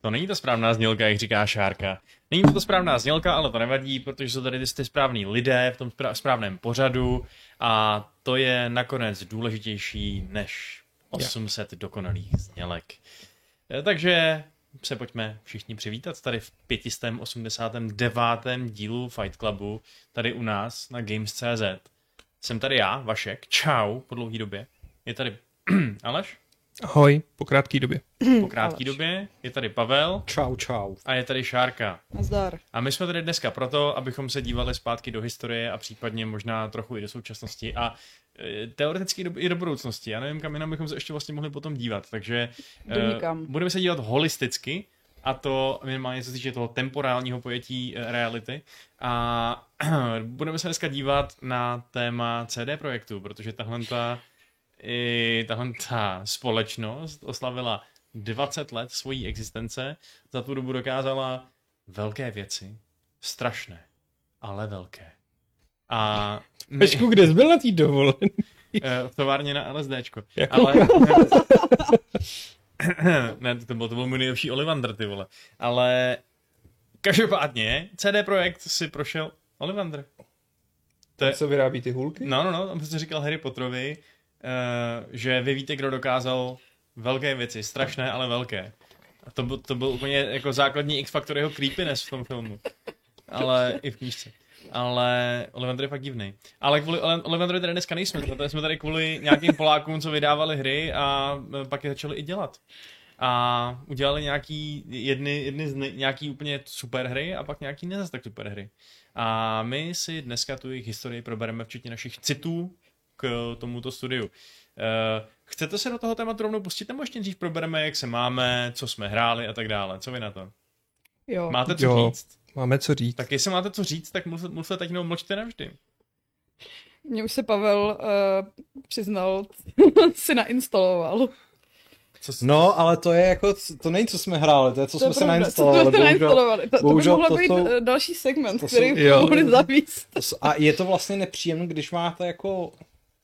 To není ta správná znělka, jak říká Šárka. Není to ta správná znělka, ale to nevadí, protože jsou tady ty, správní lidé v tom správném pořadu a to je nakonec důležitější než 800 dokonalých znělek. Eh, takže se pojďme všichni přivítat tady v 589. dílu Fight Clubu, tady u nás na Games.cz. Jsem tady já, Vašek, čau, po dlouhý době. Je tady Aleš? Ahoj, po krátké době. Po krátké době je tady Pavel. Čau, čau. A je tady Šárka. Nazdar. A my jsme tady dneska proto, abychom se dívali zpátky do historie a případně možná trochu i do současnosti a e, teoreticky i do budoucnosti. Já nevím, kam jinam bychom se ještě vlastně mohli potom dívat. Takže uh, budeme se dívat holisticky a to minimálně se týče toho temporálního pojetí e, reality. A budeme se dneska dívat na téma CD projektu, protože tahle ta i tahle ta společnost oslavila 20 let svojí existence, za tu dobu dokázala velké věci, strašné, ale velké. A... Pešku, kde jsi byl na té dovolené? Eh, v továrně na LSDčko. Jako? Ale... ne, to byl, to byl můj nejlepší Olivander, ty vole. Ale každopádně CD Projekt si prošel Olivander. To je... Co vyrábí ty hulky? No, no, no, tam se říkal Harry Potterovi, že vy víte, kdo dokázal velké věci, strašné, ale velké. A to byl, to byl úplně jako základní X-faktor jeho creepiness v tom filmu. Ale i v knížce. Ale Ollivander je fakt divný. Ale kvůli Ollivanderovi tady dneska nejsme, protože jsme tady kvůli nějakým Polákům, co vydávali hry a e, pak je začali i dělat. A udělali nějaký, jedny, jedny z ne, nějaký úplně super hry a pak nějaký ne tak super hry. A my si dneska tu jejich historii probereme včetně našich citů k tomuto studiu. Uh, chcete se do toho tématu rovnou pustit, nebo ještě dřív probereme, jak se máme, co jsme hráli a tak dále? Co vy na to? Jo. Máte co jo, říct? Máme co říct. Tak jestli máte co říct, tak musíte teď jenom mlčte navždy. Mě už se Pavel uh, přiznal, si nainstaloval. Co jsi... No, ale to je jako, to není, co jsme hráli, to je, co to jsme se nainstalovali. Nainstalovali. To, bohužel, to by mohlo být jsou, eh, další segment, to který jsou, mohli zavíst. A je to vlastně nepříjemné, když máte jako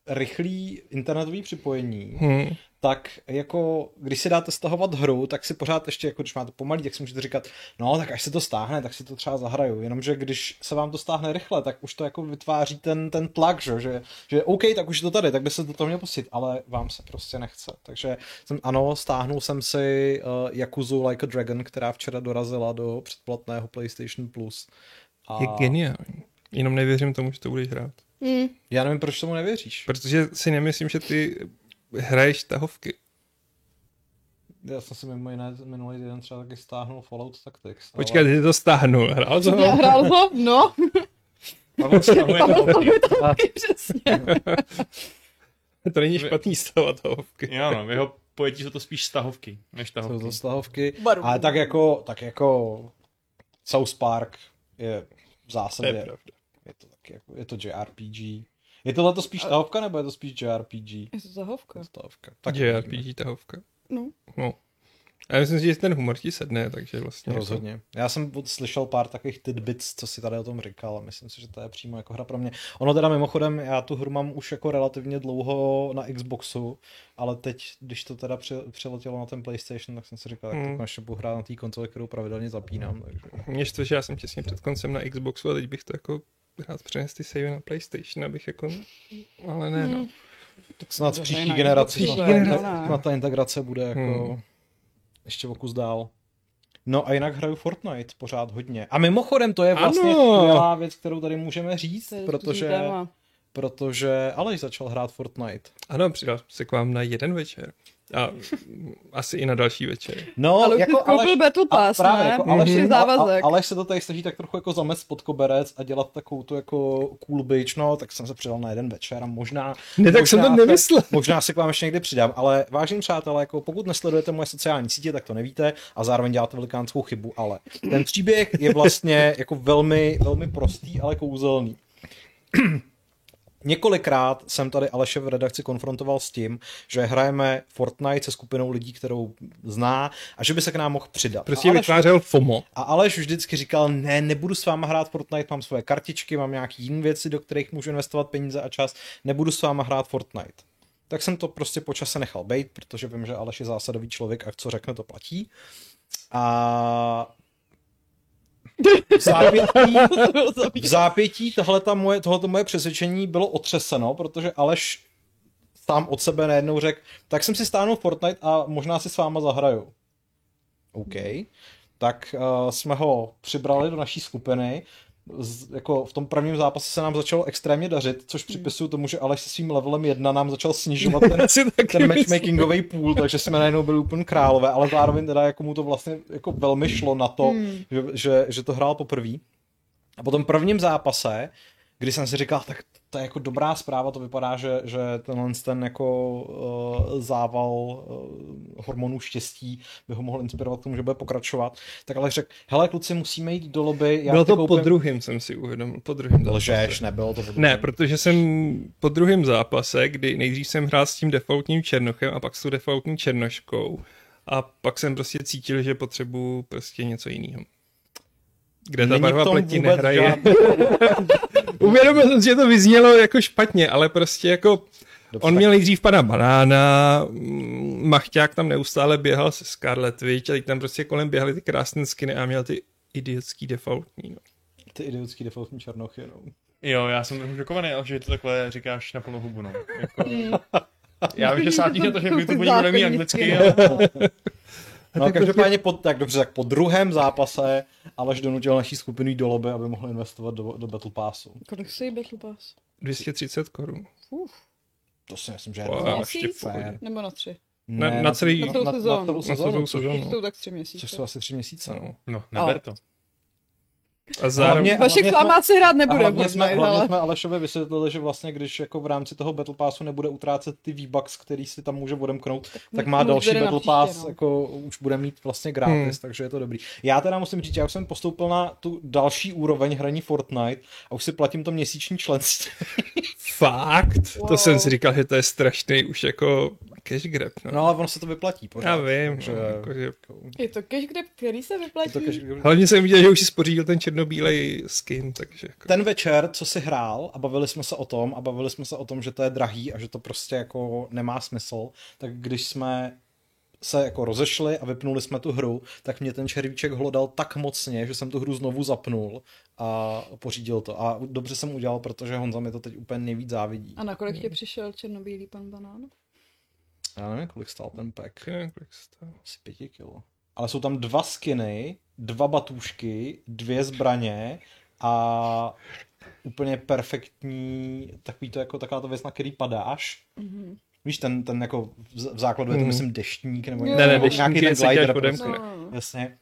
rychlý internetový připojení, hmm. tak jako když si dáte stahovat hru, tak si pořád ještě, jako když máte pomalý, tak si můžete říkat, no tak až se to stáhne, tak si to třeba zahraju. Jenomže když se vám to stáhne rychle, tak už to jako vytváří ten, ten tlak, že, že, že OK, tak už je to tady, tak by se do toho měl pustit, ale vám se prostě nechce. Takže jsem, ano, stáhnul jsem si uh, Yakuzu Like a Dragon, která včera dorazila do předplatného PlayStation Plus. A... Je geniální. Jenom nevěřím tomu, že to budeš hrát. Mm. Já nevím, proč tomu nevěříš. Protože si nemyslím, že ty hraješ tahovky. Já jsem si mimo jiné minulý týden třeba taky stáhnul Fallout Tactics. Počkej, ale... ty to stáhnul, hrál to? Já hrál ho, no. Pavel stahuje tahovky. přesně. to není špatný stavovat tahovky. Jo, no, v jeho pojetí jsou to spíš stahovky, než tahovky. Jsou to stahovky, ale tak jako, tak jako South Park je v zásadě, jako, je to JRPG. Je tohle to spíš tahovka, nebo je to spíš JRPG? Je to tahovka. Je to tahovka. Tak JRPG tahovka. No. no. Já myslím, že ten humor ti sedne, takže vlastně... Rozhodně. Jako... Já jsem slyšel pár takových tidbits, co si tady o tom říkal a myslím si, že to je přímo jako hra pro mě. Ono teda mimochodem, já tu hru mám už jako relativně dlouho na Xboxu, ale teď, když to teda přeletělo na ten PlayStation, tak jsem si říkal, hmm. tak to budu hrát na té konzoli, kterou pravidelně zapínám. Takže... Mě to, že já jsem těsně před koncem na Xboxu a teď bych to jako rád přenes ty save na PlayStation, abych jako... Ale ne, no. Hmm. Tak snad v příští generaci snad ta integrace bude jako... Hmm ještě o kus dál. No a jinak hraju Fortnite pořád hodně. A mimochodem to je vlastně skvělá věc, kterou tady můžeme říct, protože, protože Aleš začal hrát Fortnite. Ano, přidal se k vám na jeden večer. A asi i na další večer. No, ale jako Aleš, Battle Pass, právě, ne? Jako Aleš, mm-hmm. závazek. A, Aleš se to tady snaží tak trochu jako zamest pod koberec a dělat takovou tu jako cool bitch, no, tak jsem se přidal na jeden večer a možná... Ne, tak možná jsem to nemyslel. Se, možná si k vám ještě někdy přidám, ale vážení přátelé, jako pokud nesledujete moje sociální sítě, tak to nevíte a zároveň děláte velikánskou chybu, ale ten příběh je vlastně jako velmi, velmi prostý, ale kouzelný. Několikrát jsem tady Aleše v redakci konfrontoval s tím, že hrajeme Fortnite se skupinou lidí, kterou zná a že by se k nám mohl přidat. Prostě Aleš, vytvářel FOMO. A Aleš vždycky říkal, ne, nebudu s váma hrát Fortnite, mám svoje kartičky, mám nějaký jiné věci, do kterých můžu investovat peníze a čas, nebudu s váma hrát Fortnite. Tak jsem to prostě po čase nechal být, protože vím, že Aleš je zásadový člověk a co řekne, to platí. A v zápětí, v zápětí tohleto moje, tohleto moje přesvědčení bylo otřeseno, protože Aleš sám od sebe najednou řekl, tak jsem si stáhnul Fortnite a možná si s váma zahraju. OK. Tak uh, jsme ho přibrali do naší skupiny. Z, jako v tom prvním zápase se nám začalo extrémně dařit, což hmm. připisuju tomu, že Aleš se svým levelem jedna nám začal snižovat ten, ten matchmakingový pool, takže jsme najednou byli úplně králové, ale zároveň teda jako mu to vlastně jako velmi šlo na to, hmm. že, že, že to hrál poprvé. A po tom prvním zápase, kdy jsem si říkal, tak to je jako dobrá zpráva, to vypadá, že, že tenhle ten jako uh, zával uh, hormonů štěstí by ho mohl inspirovat k tomu, že bude pokračovat. Tak ale řekl, hele kluci, musíme jít do lobby. Já Bylo to koupím... po druhém, jsem si uvědomil, po druhém zápase. Lžeš, nebylo to po druhém. Ne, protože jsem po druhém zápase, kdy nejdřív jsem hrál s tím defaultním černochem a pak s tou defaultní černoškou a pak jsem prostě cítil, že potřebuju prostě něco jiného kde ta barva pleti nehraje. Uvědomil jsem si, že to vyznělo jako špatně, ale prostě jako Dobře, on měl nejdřív pana banána, mm, Machťák tam neustále běhal se Scarlet Witch a teď tam prostě kolem běhaly ty krásné skiny a měl ty idiotský defaultní. No. Ty idiotský defaultní černochy, no. Jo, já jsem trochu šokovaný, že to takhle říkáš na plnou hubu, no. Jako... já vím, že sátíš na to, že YouTube bude mít anglicky, ale... No a každopádně po, tak dobře, tak po druhém zápase Aleš donutil naší skupinu do lobby, aby mohl investovat do, do Battle Passu. Kolik stojí Battle Pass? 230 korun. To si myslím, že je wow, ještě Nebo na tři? Ne, na, na celý na celou sezónu. Na celou sezónu. Jsou tak tři měsíce. Což jsou asi tři měsíce, no. No, neber to. A zároveň... Vašek s hrát nebude. Hlavně jsme, hlavně jsme Alešovi vysvětlili, že vlastně, když jako v rámci toho Battle Passu nebude utrácet ty V-Bucks, který si tam může odemknout, tak má další Battle Pass, no. jako už bude mít vlastně gratis, hmm. takže je to dobrý. Já teda musím říct, já už jsem postoupil na tu další úroveň hraní Fortnite a už si platím to měsíční členství. Fakt? Wow. To jsem si říkal, že to je strašný už jako cash grab. No. no ale ono se to vyplatí pořád. Já vím. Že... No, jako, že... Je to cash grab, který se vyplatí. To cash grab. Hlavně jsem viděl, že už si spořídil ten černobílej skin, takže... Jako... Ten večer, co si hrál a bavili jsme se o tom a bavili jsme se o tom, že to je drahý a že to prostě jako nemá smysl, tak když jsme se jako rozešli a vypnuli jsme tu hru, tak mě ten červíček hlodal tak mocně, že jsem tu hru znovu zapnul a pořídil to. A dobře jsem udělal, protože Honza mi to teď úplně nejvíc závidí. A nakolik tě přišel černobílý pan banán? Já nevím, kolik stál ten pack. Nevím, kolik stál. Asi pěti kilo. Ale jsou tam dva skiny, dva batůžky, dvě zbraně a úplně perfektní takový to jako taková to věc, na který padáš. Mm-hmm. Víš, ten, ten jako v základu je to, mm. myslím, deštník, nebo, ne, ne, deštník nějaký ten glider. Prostě. No. Jasně.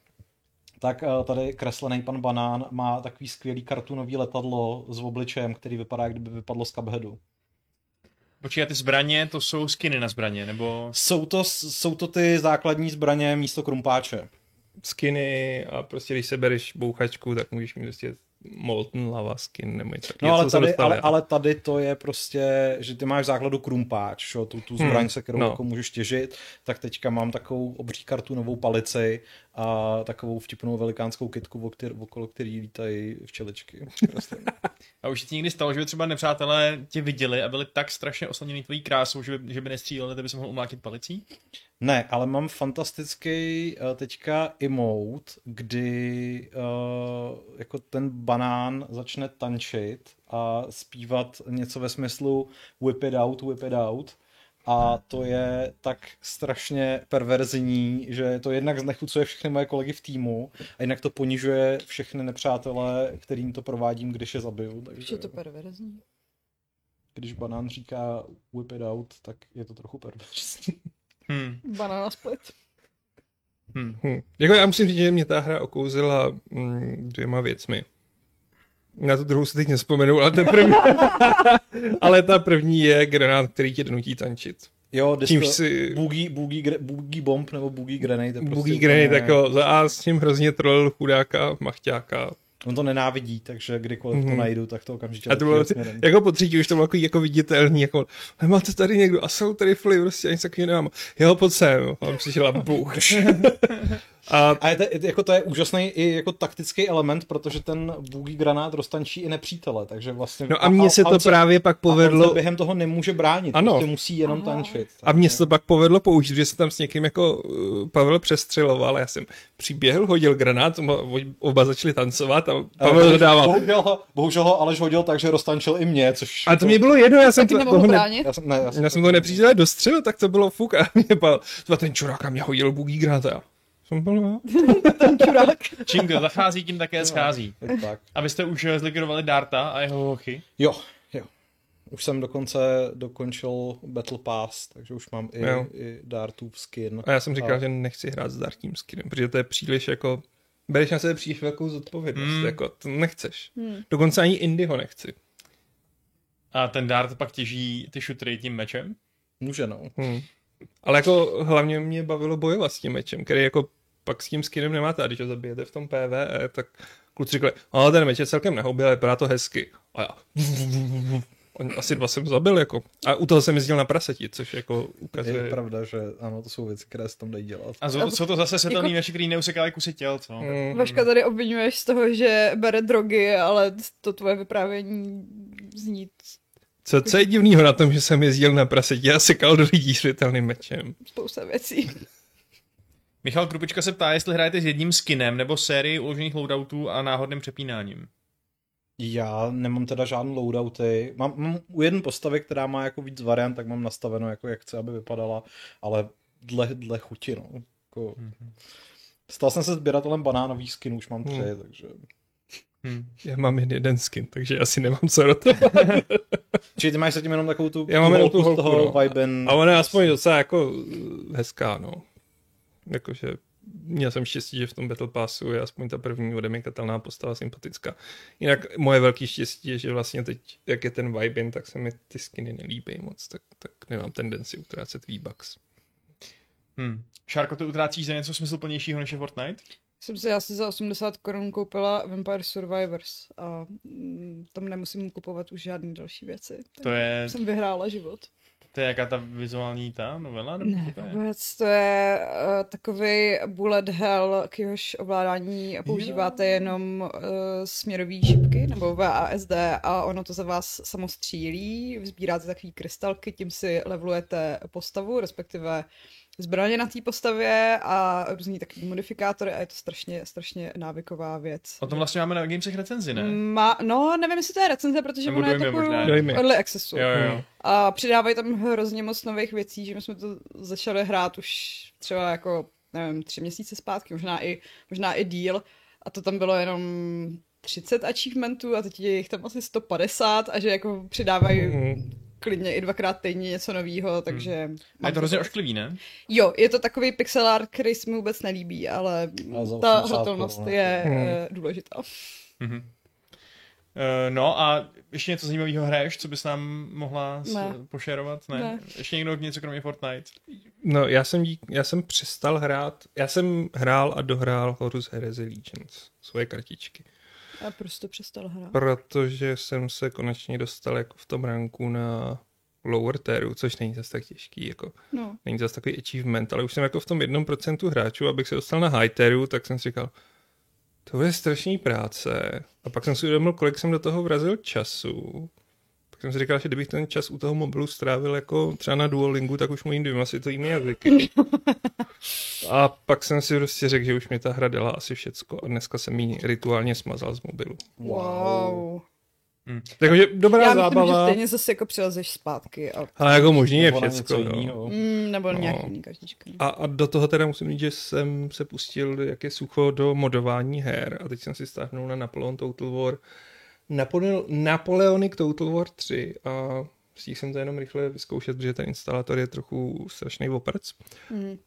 Tak eh, tady kreslený pan Banán má takový skvělý kartunový letadlo s obličejem, který vypadá, jak kdyby vypadlo z Cupheadu. Počkej, ty zbraně, to jsou skiny na zbraně, nebo? Jsou to, jsou to ty základní zbraně místo krumpáče. Skiny a prostě když se bereš bouchačku, tak můžeš mít prostě Molten Lava skin nebo něco No ale tady, ale, ale tady to je prostě, že ty máš v základu krumpáč, šo, tu, tu zbraň, hmm, se kterou no. jako můžeš těžit, tak teďka mám takovou obří kartunovou palici a takovou vtipnou velikánskou kitku, okolo který lítají včeličky. a už ti někdy stalo, že by třeba nepřátelé tě viděli a byli tak strašně oslaněni tvojí krásou, že by, že by nestříleli, by se mohl umlátit palicí? Ne, ale mám fantastický uh, teďka emote, kdy uh, jako ten banán začne tančit a zpívat něco ve smyslu whip it out, whip it out. A to je tak strašně perverzní, že to jednak znechucuje všechny moje kolegy v týmu a jinak to ponižuje všechny nepřátelé, kterým to provádím, když je zabiju. Takže... Je to perverzní? Když banán říká whip it out, tak je to trochu perverzní. Hmm. Banana split. Hmm. Hmm. Jako já musím říct, že mě ta hra okouzila mm, dvěma věcmi. Na tu druhou si teď nespomenu, ale, ta první, ale ta první je granát, který tě donutí tančit. Jo, Čímž si... boogie, boogie, boogie bomb nebo boogie grenade. Prostě boogie grenade, jako za A s tím hrozně trolil chudáka, machťáka, On to nenávidí, takže kdykoliv mm-hmm. to mhm. najdu, tak to okamžitě A to bylo, jako po třetí už to bylo jako, jako viditelný, jako máte tady někdo assault rifle, prostě ani takový nemám. Jo, pojď sem, a přišel a. A, a je to, jako to je úžasný i jako taktický element, protože ten bůgý granát roztančí i nepřítele, takže vlastně... No a mně se to právě pak povedlo... A během toho nemůže bránit, ano. prostě musí jenom Aha. tančit. A mně se to pak povedlo použít, že se tam s někým jako uh, Pavel přestřeloval, já jsem přiběhl, hodil granát, oba začali tancovat a Pavel dodával. Bohužel ho, bohužel ho Aleš hodil tak, že roztančil i mě, což... A to mě bylo jedno, já jsem to, toho ne, já jsem, ne, já jsem, já jsem to nepřítele dostřelil, tak to bylo fuk a mě pal, ten čurák a mě hodil bůgý granát a jsem byl, ten čurák. Čím kdo zachází, tím také schází. Tak. A vy jste už zlikvidovali Darta a jeho hochy? Jo, jo. Už jsem dokonce dokončil Battle Pass, takže už mám i, i Dartův skin. A já jsem říkal, a... že nechci hrát s Dartím skinem, protože to je příliš jako... Bereš na sebe příliš velkou zodpovědnost, hmm. jako to nechceš. Hmm. Dokonce ani Indy ho nechci. A ten Dart pak těží ty šutry tím mečem? Může, no. Hmm. Ale jako hlavně mě bavilo bojovat s tím mečem, který jako pak s tím skinem nemáte. A když ho zabijete v tom PvE, tak kluci řekli, ale ten meč je celkem nehoubil, ale vypadá to hezky. A já, On, asi dva jsem zabil, jako. A u toho jsem jezdil na praseti, což jako ukazuje... Je pravda, že ano, to jsou věci, které se tam dají dělat. A jsou, jsou to zase světelný jako... který neusekávají kusy těl, co? Mm. Vaška tady obvinuješ z toho, že bere drogy, ale to tvoje vyprávění zní co, co je divného na tom, že jsem jezdil na prasetě a sekal do lidí světelným mečem? Spousta věcí. Michal Krupička se ptá, jestli hrajete s jedním skinem nebo sérii uložených loadoutů a náhodným přepínáním. Já nemám teda žádný loadouty. Mám, mám u jedné postavy, která má jako víc variant, tak mám nastaveno, jako jak chce, aby vypadala, ale dle, dle chuti, no. Jako... Mm-hmm. Stal jsem se sběratelem banánových skinů, už mám tři, hmm. takže... Hmm. Já mám jen jeden skin, takže asi nemám co rotovat. Čili ty máš zatím jenom takovou tu, Já mám jenom tu holku, toho no. Viben... A ona je aspoň docela jako hezká, no. Jakože měl jsem štěstí, že v tom Battle Passu je aspoň ta první odemykatelná postava sympatická. Jinak moje velké štěstí je, že vlastně teď, jak je ten Vibin, tak se mi ty skiny nelíbí moc, tak, tak nemám tendenci utrácet V-Bucks. Hmm. Šárko, ty utrácíš za něco smysluplnějšího než je Fortnite? Jsem si asi za 80 korun koupila Vampire Survivors a mm, tam nemusím kupovat už žádné další věci. To je... Jsem vyhrála život. To je jaká ta vizuální ta novela? Nebo ne, to je? vůbec, to je uh, takový bullet hell, k jehož ovládání používáte jenom uh, směrový šipky, nebo VASD a ono to za vás samo střílí, vzbíráte takové krystalky, tím si levelujete postavu, respektive zbraně na té postavě a různý takový modifikátory a je to strašně, strašně návyková věc. O tom vlastně máme na Gamesech recenzi, ne? Ma, no, nevím, jestli to je recenze, protože ono je takovou early accessu. Jo, jo. A přidávají tam hrozně moc nových věcí, že my jsme to začali hrát už třeba jako, nevím, tři měsíce zpátky, možná i, možná i díl a to tam bylo jenom 30 achievementů a teď je jich tam asi 150 a že jako přidávají mm klidně i dvakrát týdně něco nového, takže... Hmm. A je to hrozně ošklivý, ne? Jo, je to takový pixel art, který se mi vůbec nelíbí, ale ta hratelnost je hmm. Eh, důležitá. Hmm. Uh, no a ještě něco zajímavého hraješ, co bys nám mohla ne. pošerovat? Ne? ne. Ještě někdo něco kromě Fortnite? No já jsem, dík, já jsem přestal hrát, já jsem hrál a dohrál Horus Heresy Legends, svoje kartičky. A prostě přestal hrát? Protože jsem se konečně dostal jako v tom ranku na lower tieru, což není zase tak těžký, jako no. není zase takový achievement, ale už jsem jako v tom jednom procentu hráčů, abych se dostal na high tieru, tak jsem si říkal, to je strašný práce. A pak jsem si uvědomil, kolik jsem do toho vrazil času. Pak jsem si říkal, že kdybych ten čas u toho mobilu strávil jako třeba na Duolingu, tak už mluvím dvěma světovými jazyky. A pak jsem si prostě řekl, že už mi ta hra dala asi všecko a dneska jsem ji rituálně smazal z mobilu. Wow. Hmm. Takže dobrá Já zábava. myslím, že stejně zase jako přilezeš zpátky. A... Ale jako možný je všecko. No. Mm, nebo no. nějaký kartička. A, a do toho teda musím říct, že jsem se pustil, jak je sucho, do modování her a teď jsem si stáhnul na Napoleon Total War Napoleon, Napoleonic Total War 3 a stihl jsem to jenom rychle vyzkoušet, protože ten instalátor je trochu strašný oprc. Mm.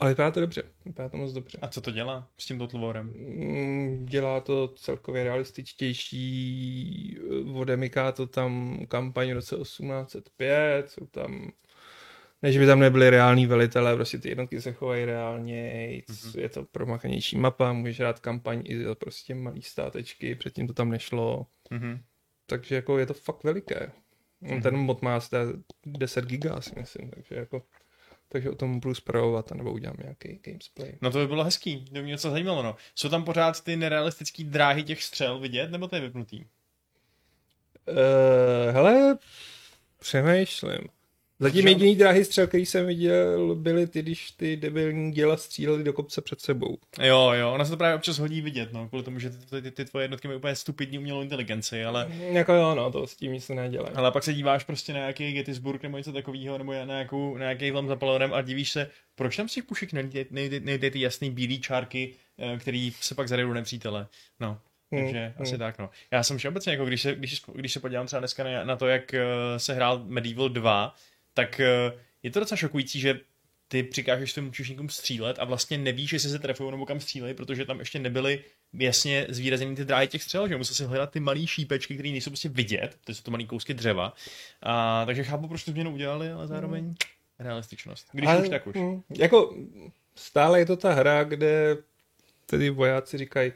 Ale vypadá to dobře, vypadá to moc dobře. A co to dělá s tím Total Warem? Mm, dělá to celkově realističtější, odemyká to tam kampaň v roce 1805, jsou tam než by tam nebyly reální velitelé, prostě ty jednotky se chovají reálně, mm-hmm. je to promakanější mapa, můžeš hrát kampaň i za prostě malý státečky, předtím to tam nešlo. Mm-hmm. Takže jako je to fakt veliké. Mm-hmm. Ten mod má asi 10 giga, si myslím, takže jako takže o tom budu zpravovat nebo udělám nějaký gamesplay. No to by bylo hezký, to by mě něco zajímalo, no. Jsou tam pořád ty nerealistické dráhy těch střel vidět, nebo to je vypnutý? Uh, hele, přemýšlím. Zatím jediný dráhy střel, který jsem viděl, byly ty, když ty debilní děla střílely do kopce před sebou. Jo, jo, ona se to právě občas hodí vidět, no, kvůli tomu, že ty, ty, ty tvoje jednotky mají úplně stupidní umělou inteligenci, ale... Jako jo, no, to s tím nic nedělá. Ale pak se díváš prostě na nějaký Gettysburg nebo něco takového, nebo na, nějakou, na nějaký tam za a divíš se, proč tam z těch pušek nejde ty jasný bílé čárky, eh, který se pak zaredou nepřítele. No, takže hmm, asi hmm. tak, no. Já jsem všeobecně, jako když se, když, když se podívám třeba dneska na, na to, jak uh, se hrál Medieval 2, tak uh, je to docela šokující, že ty přikážeš svým útočníkům střílet a vlastně nevíš, jestli se trefují nebo kam střílejí, protože tam ještě nebyly jasně zvýrazněny ty dráhy těch střel, že musel si hledat ty malé šípečky, které nejsou prostě vidět, to jsou to malé kousky dřeva. A, takže chápu, proč tu změnu udělali, ale zároveň mm. realističnost. Když ale, už tak už. Mm, jako stále je to ta hra, kde tedy vojáci říkají,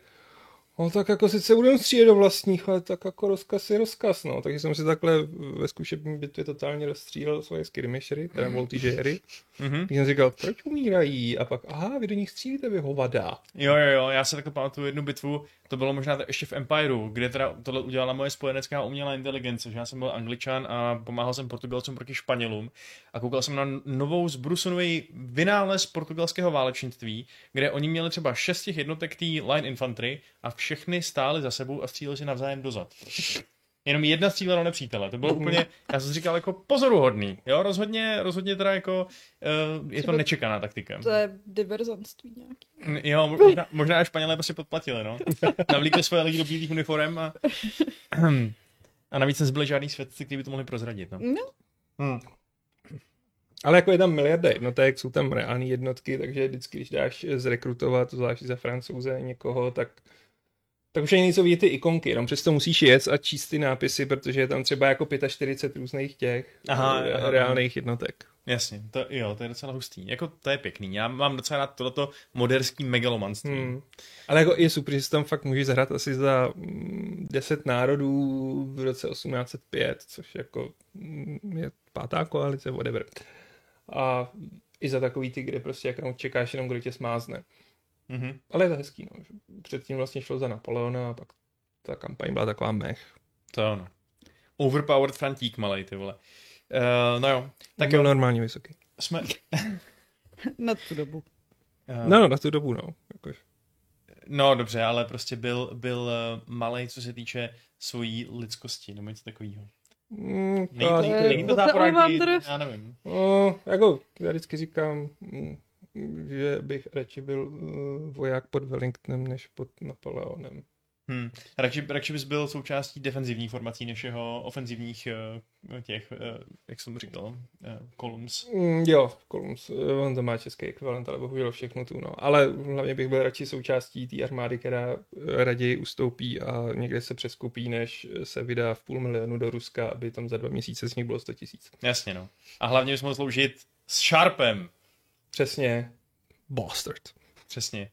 No tak jako sice budeme střílet do vlastních, ale tak jako rozkaz je rozkaz, no. Takže jsem si takhle ve zkušební bitvě totálně rozstřílel svoje skirmishery, teda multižery. Mm-hmm. Když jsem říkal, proč umírají? A pak, aha, vy do nich střílíte, vy hovada. Jo, jo, jo, já se takhle pamatuju jednu bitvu, to bylo možná ještě v Empireu, kde teda tohle udělala moje spojenecká umělá inteligence, že já jsem byl angličan a pomáhal jsem Portugalcům proti Španělům a koukal jsem na novou z Brusonovej vynález portugalského válečnictví, kde oni měli třeba šest těch jednotek té line infantry a všechny stály za sebou a stříleli si navzájem dozad. Jenom jedna střílela do nepřítele. To bylo mm. úplně, já jsem říkal, jako pozoruhodný. Jo, rozhodně, rozhodně teda jako, uh, je to nečekaná taktika. To je diverzantství nějaký. Jo, možná, možná až Španělé prostě podplatili, no. Navlíkli svoje lidi do bílých uniform a, a navíc nezbyli žádný svědci, kteří by to mohli prozradit, no. no. Hmm. Ale jako je tam miliarda jednotek, jsou tam reální jednotky, takže vždycky, když dáš zrekrutovat, zvlášť za francouze někoho, tak tak už ani nejsou vidět ty ikonky, jenom přesto musíš jet a číst ty nápisy, protože je tam třeba jako 45 různých těch aha, eh, aha, reálných jednotek. Jasně, to, jo, to je docela hustý. Jako to je pěkný. Já mám docela rád tohleto moderský megalomanství. Hmm. Ale jako je super, že si tam fakt můžeš zahrát asi za 10 mm, národů v roce 1805, což jako mm, je pátá koalice, whatever. A i za takový ty, kde prostě jak čekáš jenom, kdo tě smázne. Mm-hmm. Ale je to hezký, no. Předtím vlastně šlo za Napoleona a pak ta kampaň byla taková mech. To ano. Overpowered frantík malej, ty vole. Uh, no jo. Tak byl jo. normálně vysoký. Jsme... na tu dobu. Uh, no, na tu dobu, no. Jakož. No, dobře, ale prostě byl, byl eh, malý, co se týče svojí lidskosti, nebo něco takového. Mm, není to, to záporák, já nevím. No, jako já vždycky říkám, mm, že bych radši byl eh, voják pod Wellingtonem než pod Napoleonem. Hmm. Radši, radši bys byl součástí defenzivních formací než jeho ofenzivních uh, těch, uh, jak jsem říkal, uh, columns. Mm, jo, columns. On to má český ekvivalent, ale bohužel všechno tu, no. Ale hlavně bych byl radši součástí té armády, která raději ustoupí a někde se přeskupí, než se vydá v půl milionu do Ruska, aby tam za dva měsíce z nich bylo 100 tisíc. Jasně, no. A hlavně bys mohl sloužit s Sharpem. Přesně. Bastard. Přesně.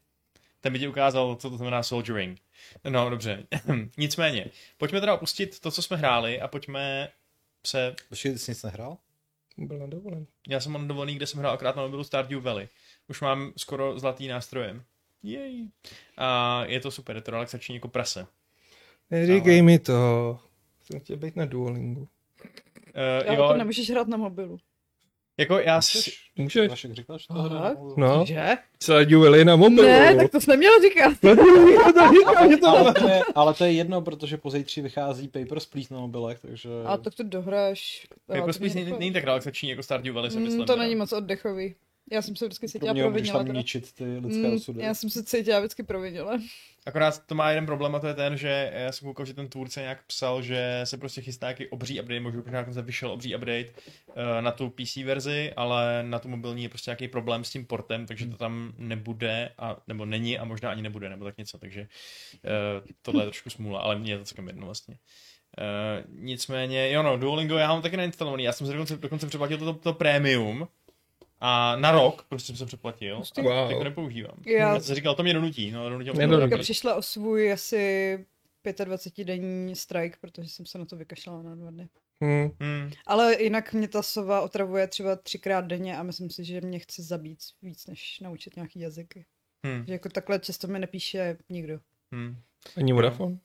Ten by ti ukázal, co to znamená soldiering. No, dobře. Nicméně, pojďme teda opustit to, co jsme hráli a pojďme se... Počkej, jsi nic nehrál? Byl na dovolený. Já jsem na dovolený, kde jsem hrál akorát na mobilu Stardew Valley. Už mám skoro zlatý nástroje. Jej. A je to super, je to relaxační jako prase. Neříkej Ale... mi to. Jsem chtěl být na Duolingu. Uh, jo, jo, to nemůžeš hrát na mobilu. Jako já si... Můžeš? Vašek říkal, že to hra No. Že? Sledujeli na mobilu. Ne, tak to jsi neměl říkat. ale, to je, ale to je jedno, protože po zítří vychází Papers, Please na mobilech, takže... A tak to dohráš. Papers, Please není tak relaxační jako Stardew Valley, si mm, myslím. To není moc oddechový. Já jsem se vždycky cítila provinila. tam ničit ty lidské mm, osudy. Já jsem se cítila vždycky provinila. Akorát to má jeden problém a to je ten, že já jsem koukal, že ten tvůrce nějak psal, že se prostě chystá nějaký obří update, možná se vyšel obří update uh, na tu PC verzi, ale na tu mobilní je prostě nějaký problém s tím portem, takže to tam nebude, a, nebo není a možná ani nebude, nebo tak něco, takže uh, tohle je trošku smůla, ale mě je to celkem jedno vlastně. Uh, nicméně, jo no, Duolingo já mám taky nainstalovaný, já jsem se dokonce, dokonce přeplatil toto to, to premium, a na rok prostě jsem se přeplatil a wow. to nepoužívám. Já jsem říkal, to mě donutí. No, donutil mě donutí. přišla o svůj asi 25-denní strike, protože jsem se na to vykašlala na dva dny. Hmm. Hmm. Ale jinak mě ta sova otravuje třeba třikrát denně a myslím si, že mě chce zabít víc, než naučit nějaký jazyky. Hmm. Že jako takhle často mi nepíše nikdo. Hmm. Ani Vodafone?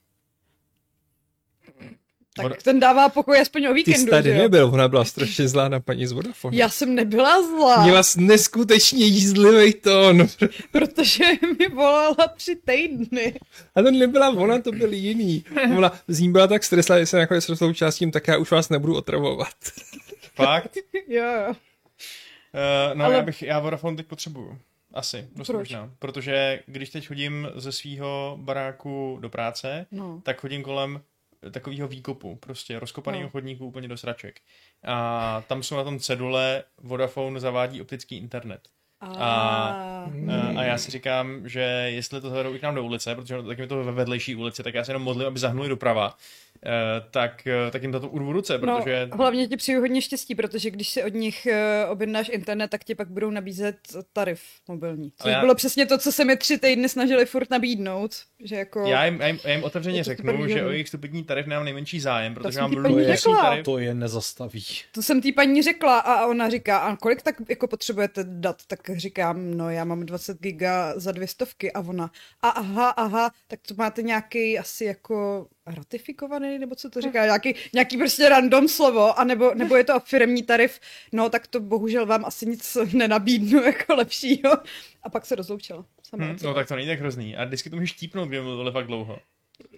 Tak Voda- ten dává pokoj aspoň o Ty víkendu, jsi tady nebyl, ona byla strašně zlá na paní z Vodafone. Já jsem nebyla zlá, Měla jsi neskutečně jízlivý tón. protože mi volala tři týdny. A to nebyla ona, to byl jiný. Ona z ní byla tak stresla, že se nakonec rozloučila tak já už vás nebudu otravovat. Fakt? Jo, jo. Uh, no Ale- já bych, já Vodafone teď potřebuju. Asi, dost Proč? možná. Protože když teď chodím ze svého baráku do práce, No. tak chodím kolem takového výkopu, prostě rozkopaného No. chodníku úplně do sraček. A tam jsou na tom cedule Vodafone zavádí optický internet. A... Hmm. A já si říkám, že jestli to zavedou i k nám do ulice, protože tak je to ve vedlejší ulici, tak já se jenom modlím, aby zahnuli doprava, eh, tak, eh, tak jim to urvu ruce, protože... No, hlavně ti přeju hodně štěstí, protože když si od nich uh, objednáš internet, tak ti pak budou nabízet tarif mobilní. Ale já- bylo přesně to, co se mi tři týdny snažili furt nabídnout. Že jako... Já jim, já, jim, já jim otevřeně to řeknu, že o jejich stupidní tarif nemám nejmenší zájem, protože jsem mám To řekla. tarif. To je nezastaví. To jsem té paní řekla a ona říká, a kolik tak jako potřebujete dat? Tak říkám, no já mám 20 giga za dvě stovky a ona, a aha, aha, tak to máte nějaký asi jako ratifikovaný, nebo co to říká, nějaký, nějaký prostě random slovo, a nebo, nebo je to firmní tarif, no tak to bohužel vám asi nic nenabídnu jako lepšího. A pak se rozloučila. Sama Hm, sebe. no tak to není tak hrozný. A vždycky to můžeš típnout, kdyby mluvili fakt dlouho.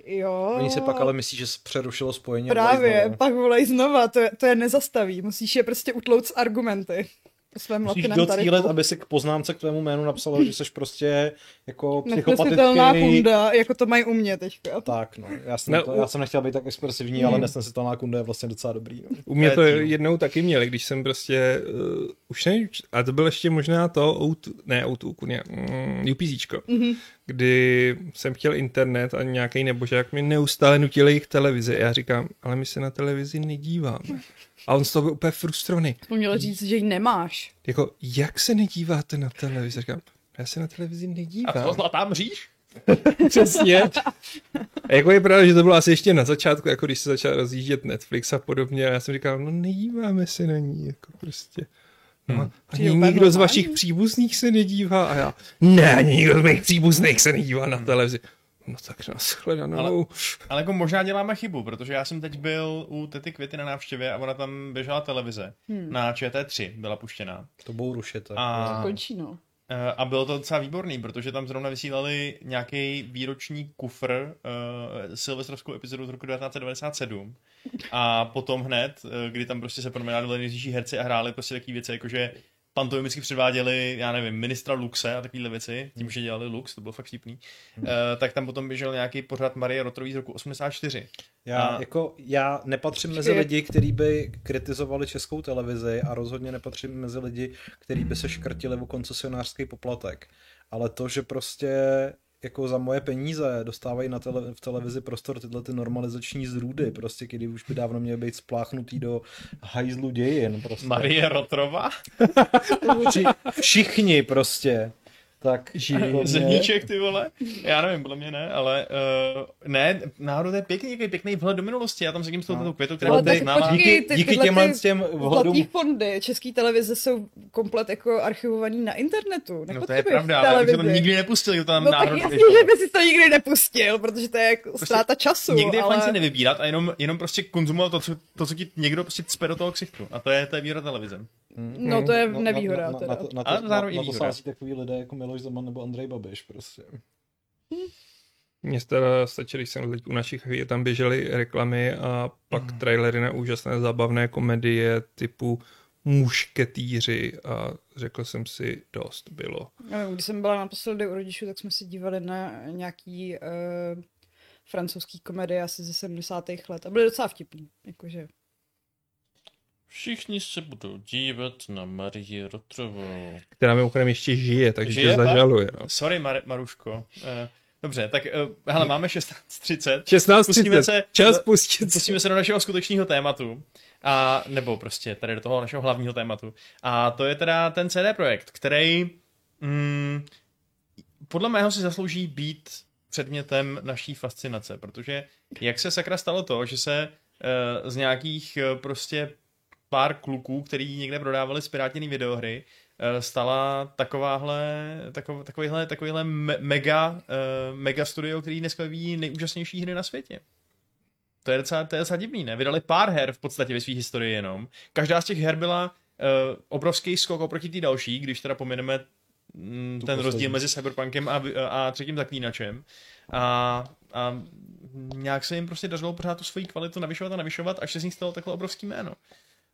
Jo. Oni si pak ale myslí, že se přerušilo spojení. a Právě, volají pak volají znova, to je, to je nezastaví, musíš je prostě utlout s argumenty. Svém Musíš tarifu. aby si k poznámce k tvému jménu napsalo, že jsi prostě jako Nesnesitelná psychopatický... kunda, jako to mají u mě teďka. Tak, no. Já jsem, No, to, já jsem nechtěl být tak expresivní, ale nesnesitelná kunda je vlastně docela dobrý. No. U mě to jednou taky měli, když jsem prostě, uh, už nevím, č- a to byl ještě možná to, O2, ne O2, ne, mm, UPCčko, mm-hmm. kdy jsem chtěl internet a nějaký nebožák mi neustále nutil jejich televizi. Já říkám, ale my se na televizi nedíváme. A on z toho byl úplně frustrovaný. To měl říct, že ji nemáš. Jako, jak se nedíváte na televizi? Říkám, já se na televizi A nedívám. to zlatá mříž? Přesně. A jako je pravda, že to bylo asi ještě na začátku, jako když se začal rozjíždět Netflix a podobně. A já jsem říkal, no nedíváme se na ní, jako prostě. No, Hmm. ani nikdo z vašich příbuzných se nedívá a já, ne, ani nikdo z mých příbuzných se nedívá na televizi. No tak nashledanou. Ale- Ale jako možná děláme chybu, protože já jsem teď byl u tety Květy na návštěvě a ona tam běžela televize. Hmm. Na ČT3 byla puštěná. To budou rušit. A- Končí, no. Eh, A bylo to docela výborný, protože tam zrovna vysílali nějaký výroční kufr, uh, silvestrovskou epizodu z roku 1997. A potom hned, eh, kdy tam prostě se promenádali nejrůznější herci a hráli prostě takové věci, jakože pantomimicky předváděli, já nevím, ministra Luxe a takovéhle věci, tím, že dělali Lux, to bylo fakt vtipný, uh, tak tam potom běžel nějaký pořad Marie Rotrový z roku 84. Já, A- jako, já nepatřím mezi lidi, kteří by kritizovali českou televizi a rozhodně nepatřím mezi lidi, kteří by se škrtili o koncesionářský poplatek. Ale to, že prostě jako za moje peníze dostávají na tele, v televizi prostor tyhle ty normalizační zrůdy, prostě, kdy už by dávno měly být spláchnutý do hajzlu dějin. Prostě. Marie Rotrova? Vši, všichni prostě. Tak Žijí. podle mě- Zemíček, ty vole? Já nevím, podle mě ne, ale uh, ne, náhodou to je pěkný, nějaký pěkný vhled do minulosti. Já tam sedím s tou No. květou, která znala. počkej, díky, ty- díky těmhle ty těm vhledům fondy České televize jsou komplet jako archivovaný na internetu. No to je pravda, ale já bych to nikdy nepustil, to tam No tak náhodou jasně, běželo. že by si to nikdy nepustil, protože to je jako ztráta času. Někdy je ale... fajn si nevybírat a jenom, jenom prostě konzumovat to co, to, co ti někdo prostě cpe do toho ksichtu. A to je, to je výhoda televize. No to je Na- nevýhoda na, na, teda. na, to, na, Ale to, na, zároveň i na to sází takový lidé jako Miloš Zeman nebo Andrej Babiš prostě. Mně teda stačilo, když jsem teď u našich je tam běžely reklamy a pak Mhm. trailery na úžasné zábavné komedie typu mušketýři a řekl jsem si, dost bylo. Když jsem byla naposledy u rodičů, tak jsme se dívali na nějaký uh, francouzský komedie asi ze 70. let a byly docela vtipný. Jakože. Všichni se budou dívat na Marii Rotrovou. Která mimochodem ještě žije, takže Žije, zažaluje. No. Sorry, Mar- Maruško. Uh, dobře, tak uh, hele, máme 16.30. 16 Pustíme se- Čas pustit. Pustíme se do našeho skutečného tématu. A, nebo prostě tady do toho našeho hlavního tématu. A to je teda ten CD projekt, který mm, podle mého si zaslouží být předmětem naší fascinace, protože jak se sakra stalo to, že se uh, z nějakých uh, prostě pár kluků, který někde prodávali spirátěný videohry, uh, stala takováhle, takov, takovýhle, takovýhle me, mega, uh, mega studio, který dneska vyvíjí nejúžasnější hry na světě. To je docela, to je docela divný, ne? Vydali pár her v podstatě ve své historii jenom. Každá z těch her byla uh, obrovský skok oproti té další, když teda pomineme mm, ten poslední. rozdíl mezi Cyberpunkem a, a třetím zaklínačem. A, a nějak se jim prostě dařilo pořád tu svoji kvalitu navyšovat a navyšovat, až se z nich stalo takhle obrovský jméno.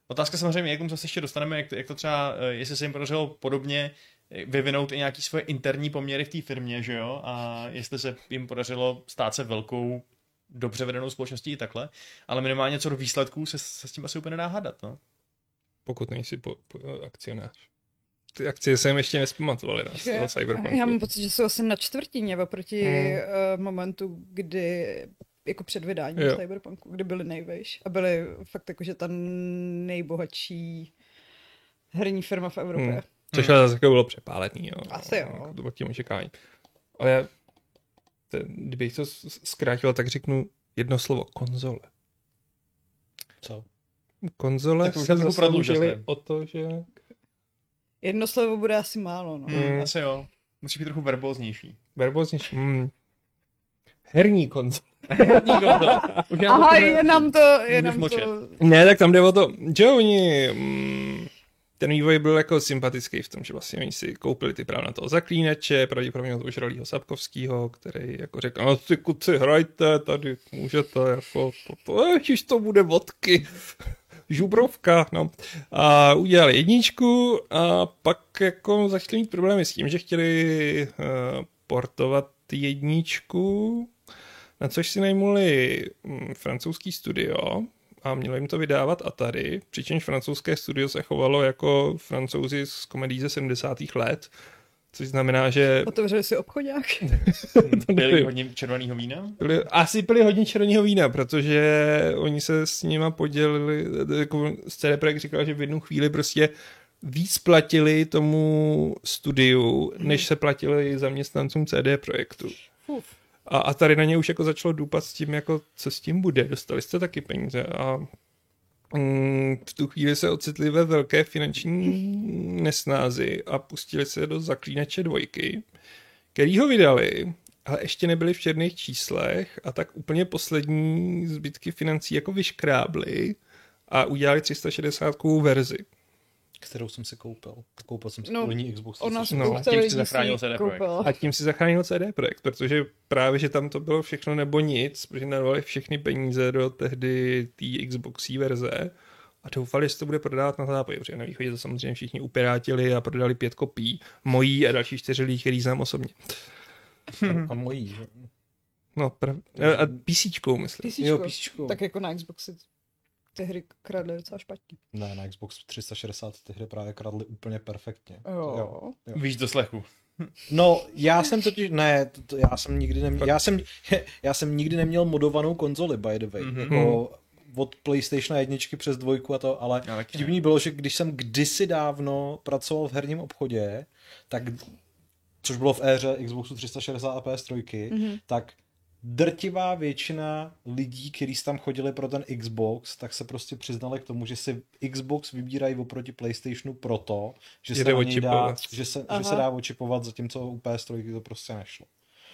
Otázka samozřejmě, jak tomu zase ještě dostaneme, jak to, jak to třeba, eh, jestli se jim podařilo podobně eh, vyvinout i nějaký svoje interní poměry v té firmě, že jo, a jestli se jim podařilo stát se velkou, dobře vedenou společností i takhle, ale minimálně co do výsledků se, se s tím asi úplně nedá hádat, no. Pokud nejsi po, po, akcionář ty akcie jsem ještě nespamatovaly na z Cyberpunku. Já mám pocit, že jsou asi na čtvrtině oproti hmm. uh, momentu, kdy jako před vydáním jo. Cyberpunku, kdy byli nejvejš a byli fakt jako, že ta nejbohatší herní firma v Evropě. Hmm. Což ale zase jako bylo přepálený, jo. Asi jo. Jako to bylo tím očekávání. Ale já, ten, kdybych to zkrátil, tak řeknu jedno slovo, konzole. Co? Konzole tak se zasloužili o to, že Jedno slovo bude asi málo, no. Mm, asi jo. Musí být trochu verbóznější. Verbóznější. Mm. Herní konzol. Herní konzol. Aha, je nám to, je nám to... Ne, tak tam jde o to, že oni... Mm, ten vývoj byl jako sympatický v tom, že vlastně oni si koupili ty práva na toho zaklínače, pravděpodobně od ožralýho Sapkovského, který jako řekl, no ty kuci hrajte, tady můžete, jako, to, to, to, to bude vodky žubrovka, no. A udělali jedničku a pak jako začali mít problémy s tím, že chtěli uh, portovat jedničku, na což si najmuli um, francouzský studio a mělo jim to vydávat Atari, přičemž francouzské studio se chovalo jako francouzi z komedí ze 70. let, Což znamená, že... Otevřeli si obchodák? Pili hodně červeného vína? Pili, asi pili hodně červeného vína, protože oni se s nima podělili, jako CD Projekt říkal, že v jednu chvíli prostě víc platili tomu studiu, než se platili zaměstnancům CD Projektu. A, a tady na ně už jako začalo dupat s tím, jako co s tím bude. Dostali jste taky peníze a Mm, v tu chvíli se ocitli ve velké finanční nesnázi a pustili se do zaklínače dvojky, který ho vydali, ale ještě nebyli v černých číslech a tak úplně poslední zbytky financí jako vyškrábli a udělali 360 verzi kterou jsem si koupil. Koupil jsem si no, první Xbox. Ona no, tím si zachránil CD Projekt. A tím si zachránil CD Projekt, protože právě, že tam to bylo všechno nebo nic, protože narvali všechny peníze do tehdy té Xboxí verze a doufali, že to bude prodávat na západě, protože na východě to samozřejmě všichni upirátili a prodali pět kopí, mojí a další čtyři lidí, který znám osobně. A, a mojí, že? No, prav... a PCčkou, myslím. PCčkou. Jo, PCčkou. Tak jako na Xboxy ty hry kradly docela špatně. Ne, na Xbox 360 ty hry právě kradly úplně perfektně. Jo. jo, jo. Víš do slechu. No, já jsem totiž, ne, to, to, já jsem nikdy neměl, já jsem, já jsem nikdy neměl modovanou konzoli, by the way, mm-hmm. jako od PlayStation jedničky přes dvojku a to, ale vtipný bylo, že když jsem kdysi dávno pracoval v herním obchodě, tak, což bylo v éře Xboxu 360 a PS3, mm-hmm. tak drtivá většina lidí, kteří tam chodili pro ten Xbox, tak se prostě přiznali k tomu, že si Xbox vybírají oproti PlayStationu proto, že se, dá, že, se, že se dá očipovat, zatímco u PS3 to prostě nešlo.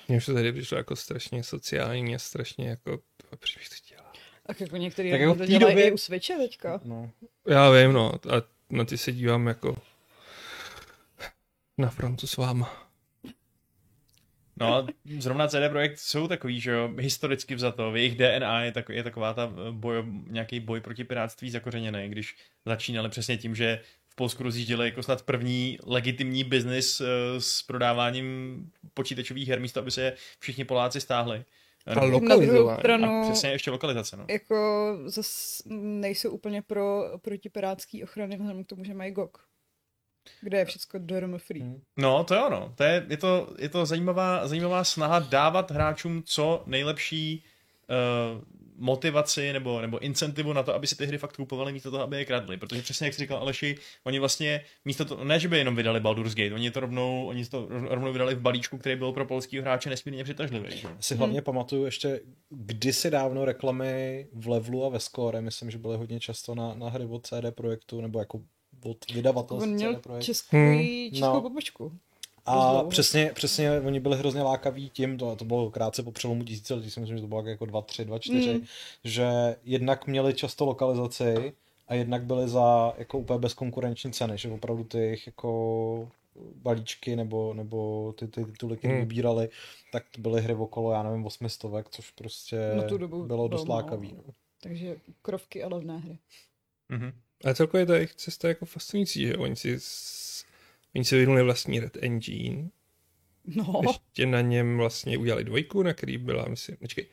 Mně už to tady přišlo jako strašně sociální a strašně jako, proč bych to dělal? Tak jako některý tak jako to dělají době... i u Switche teďka. No. Já vím, no. A na ty se dívám jako na frontu s váma. No, zrovna CD Projekt jsou takový, že jo, historicky vzato, v jejich DNA je, tak, je taková ta boj, nějaký boj proti pirátství zakořeněný, když začínali přesně tím, že v Polsku rozjížděli jako snad první legitimní biznis uh, s prodáváním počítačových her, místo aby se všichni Poláci stáhli. A lokalizování. Stranu, a přesně ještě lokalizace, no. Jako zase nejsou úplně pro protipirátský ochrany vzhledem k tomu, že mají GOG kde je všechno DRM free. Hmm. No, to je ono. To je, je, to, je to zajímavá, zajímavá snaha dávat hráčům co nejlepší uh, motivaci nebo, nebo incentivu na to, aby si ty hry fakt kupovali místo toho, aby je kradli. Protože přesně jak jsi říkal Aleši, oni vlastně místo to, ne, že by jenom vydali Baldur's Gate, oni to rovnou, oni to rovnou vydali v balíčku, který byl pro polský hráče nesmírně přitažlivý. Že? Si hlavně hmm. pamatuju ještě kdysi dávno reklamy v Levelu a ve Score, myslím, že byly hodně často na, na hry od CD Projektu, nebo jako od vydavatelství On měl českou, hmm. českou No. pobočku. A přesně, přesně, oni byli hrozně lákaví tím, to, to bylo krátce po přelomu tisíciletí, si myslím, že to bylo jako 2, 3, 2, 4, Mm. že jednak měli často lokalizaci a jednak byli za jako úplně bezkonkurenční ceny, že opravdu ty jejich jako balíčky nebo, nebo ty, ty tituly, které Hmm. vybírali, tak to byly hry okolo, já nevím, 800, což prostě Na tu dobu bylo dost lákavý. No. Takže krovky a levné hry. Mhm. A celkově ta jejich cesta je jako fascinující, že oni si, oni si vyvinuli vlastní Red Engine, No, ještě na něm vlastně udělali dvojku, na který byla, myslím, počkej,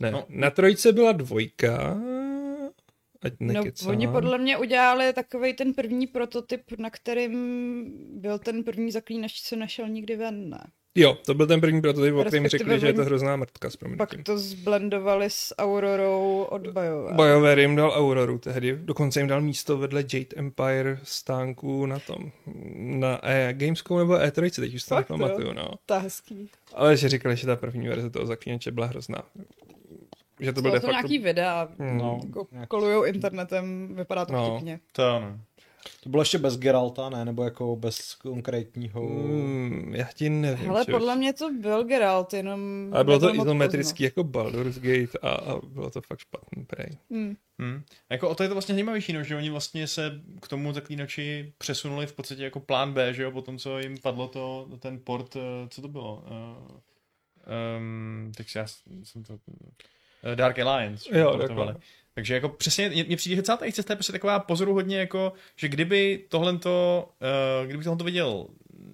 ne, No. no. na trojce byla dvojka, ať no nekecám. oni podle mě udělali takový ten první prototyp, na kterým byl ten první zaklínač, co nešel nikdy ven, ne? Jo, to byl ten první prototyp, o kterém řekli, že je to hrozná mrtka s Pak to zblendovali s Aurorou od BioWare. BioWare jim dal Auroru tehdy, dokonce jim dal místo vedle Jade Empire stánku na tom, na e, Gamescom nebo E3, teď už to jo? nepamatuju, no. Ta hezký. Ale že říkali, že ta první verze toho zaklínače byla hrozná. Že to byl Bylo de to facto... nějaký videa, No, jako kolujou internetem, vypadá to No. vtipně. To ano. To bylo ještě bez Geralta, ne? Nebo jako bez konkrétního... Mm, já ti nevím. Ale podle mě to byl Geralt, jenom... Ale bylo to izometrický jako Baldur's Gate a, a bylo to fakt špatný prej. poznat. Hmm. Hmm. Jako o to je to vlastně zajímavější, no, že oni vlastně se k tomu zaklínači přesunuli v podstatě jako plán B, že jo, po tom, co jim padlo to, ten port, eh, co to bylo? Uh, um, takže já jsem to... eh, Dark Alliance. Jo, portovali. Takže jako přesně, mně přijde, že celá ta jejich cesta je prostě taková pozoruhodně jako, že kdyby tohle to, uh, kdyby tohle to viděl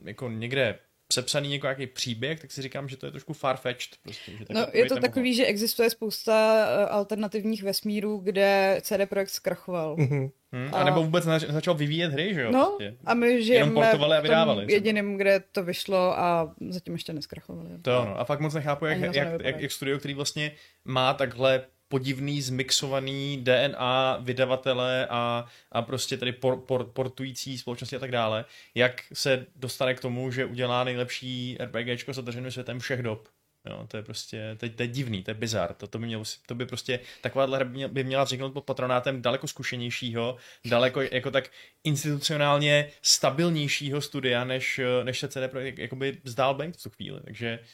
jako někde sepsaný jako nějaký příběh, tak si říkám, že to je trošku farfetched. Prostě, že No, takhle je to takový, že existuje spousta eh, alternativních vesmírů, kde CD Projekt zkrachoval. Mhm. Hmm? A- A nebo vůbec nezač- začal vyvíjet hry, že jo? No, prostě. a my žijeme portovali a v tom vydávali jediným, kde to vyšlo a zatím ještě neskrachovali. To ano. A fakt moc nechápu, jak, jak, jak, jak studio, který vlastně má takhle podivný, zmixovaný DNA vydavatele a, a prostě tady por, por, portující společnosti a tak dále, jak se dostane k tomu, že udělá nejlepší RPGčko s otevřeným světem všech dob. Jo, to je prostě, to, to je divný, to je bizar. To, to, by mělo, to by prostě, takováhle hra by mě- by měla vzniknout pod patronátem daleko zkušenějšího, daleko jako tak institucionálně stabilnějšího studia, než, než se CD Projekt jakoby zdál být v tu chvíli. Takže uh,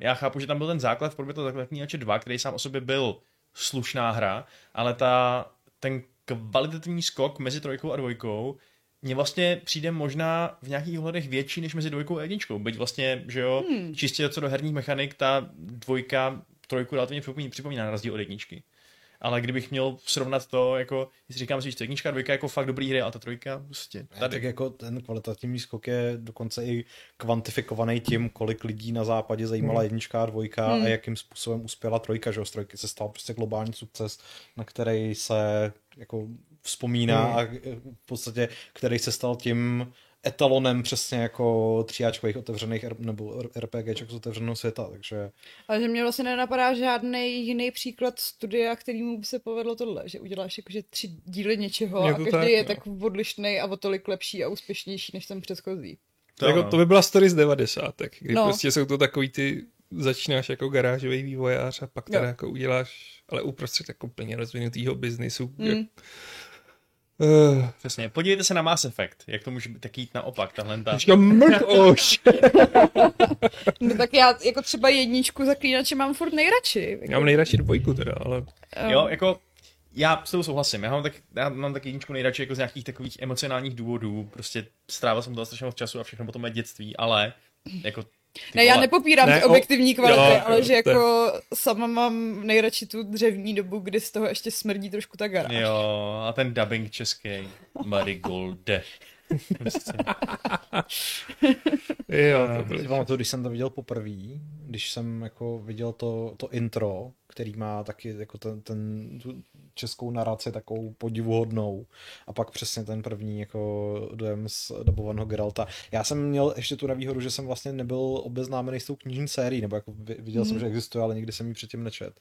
já chápu, že tam byl ten základ v podobě toho zakladače 2, který sám o sobě byl slušná hra, ale ta, ten kvalitativní skok mezi trojkou a dvojkou mně vlastně přijde možná v nějakých ohledech větší než mezi dvojkou a jedničkou. Byť vlastně, že jo, hmm. čistě co do herních mechanik, ta dvojka trojku relativně připomíná, připomíná na rozdíl od jedničky. Ale kdybych měl srovnat to, jako, jestli říkám si, že jednička a dvojka jako fakt dobrý hry, ale ta trojka prostě Ne, tady. tak jako ten kvalitativní skok je dokonce i kvantifikovaný tím, kolik lidí na západě zajímala Hmm. jednička a dvojka Hmm. a jakým způsobem uspěla trojka, že jo, z trojky se stal prostě globální sukces, na který se jako vzpomíná Hmm. a e, v podstatě, který se stal tím etalonem přesně jako tříáčkových otevřených nebo RPGček z otevřeného světa, takže Ale že mě vlastně nenapadá žádný jiný příklad studia, kterýmu by se povedlo tohle, že uděláš jakože tři díly něčeho a každý tak, je no. tak odlišný a o tolik lepší a úspěšnější než ten předchozí. To, jako, ano. to by byla story z 90. kdy No. no. prostě jsou to takový ty, začínáš jako garážový vývojář a pak teda Jo. jako uděláš, ale uprostřed jako plně rozvinutýho biznisu. Mm. Mm. Uh, Přesně. Podívejte se na Mass Effect, jak to může tak jít naopak, tahle ta... Říkám, mrkoš! No tak já jako třeba jedničku zaklínače mám furt nejradši. Já mám nejradši dvojku teda, ale Jo, jako já s tebou souhlasím. Já mám tak, já mám tak jedničku nejradši jako z nějakých takových emocionálních důvodů. Prostě strávil jsem toho strašně moc času a všechno potom je dětství, ale jako Ne, já nepopírám Ne, ty o- objektivní kvality, jo, ale jo, že to jako sama mám nejradši tu dřevní dobu, kdy z toho ještě smrdí trošku ta garáž. Jo, a ten dubbing český. Marigolde. Prostě. jo, to byly. si pamatuju, když jsem to viděl poprvé, když jsem jako viděl to, to intro, který má taky jako ten, ten tu, českou naraci takovou podivuhodnou a pak přesně ten první jako dojem z dobovaného Geralta. Já jsem měl ještě tu nevýhodu, že jsem vlastně nebyl obeznámený s tou knižní sérií, nebo jako viděl mm. jsem, že existuje, ale nikdy jsem ji předtím nečet.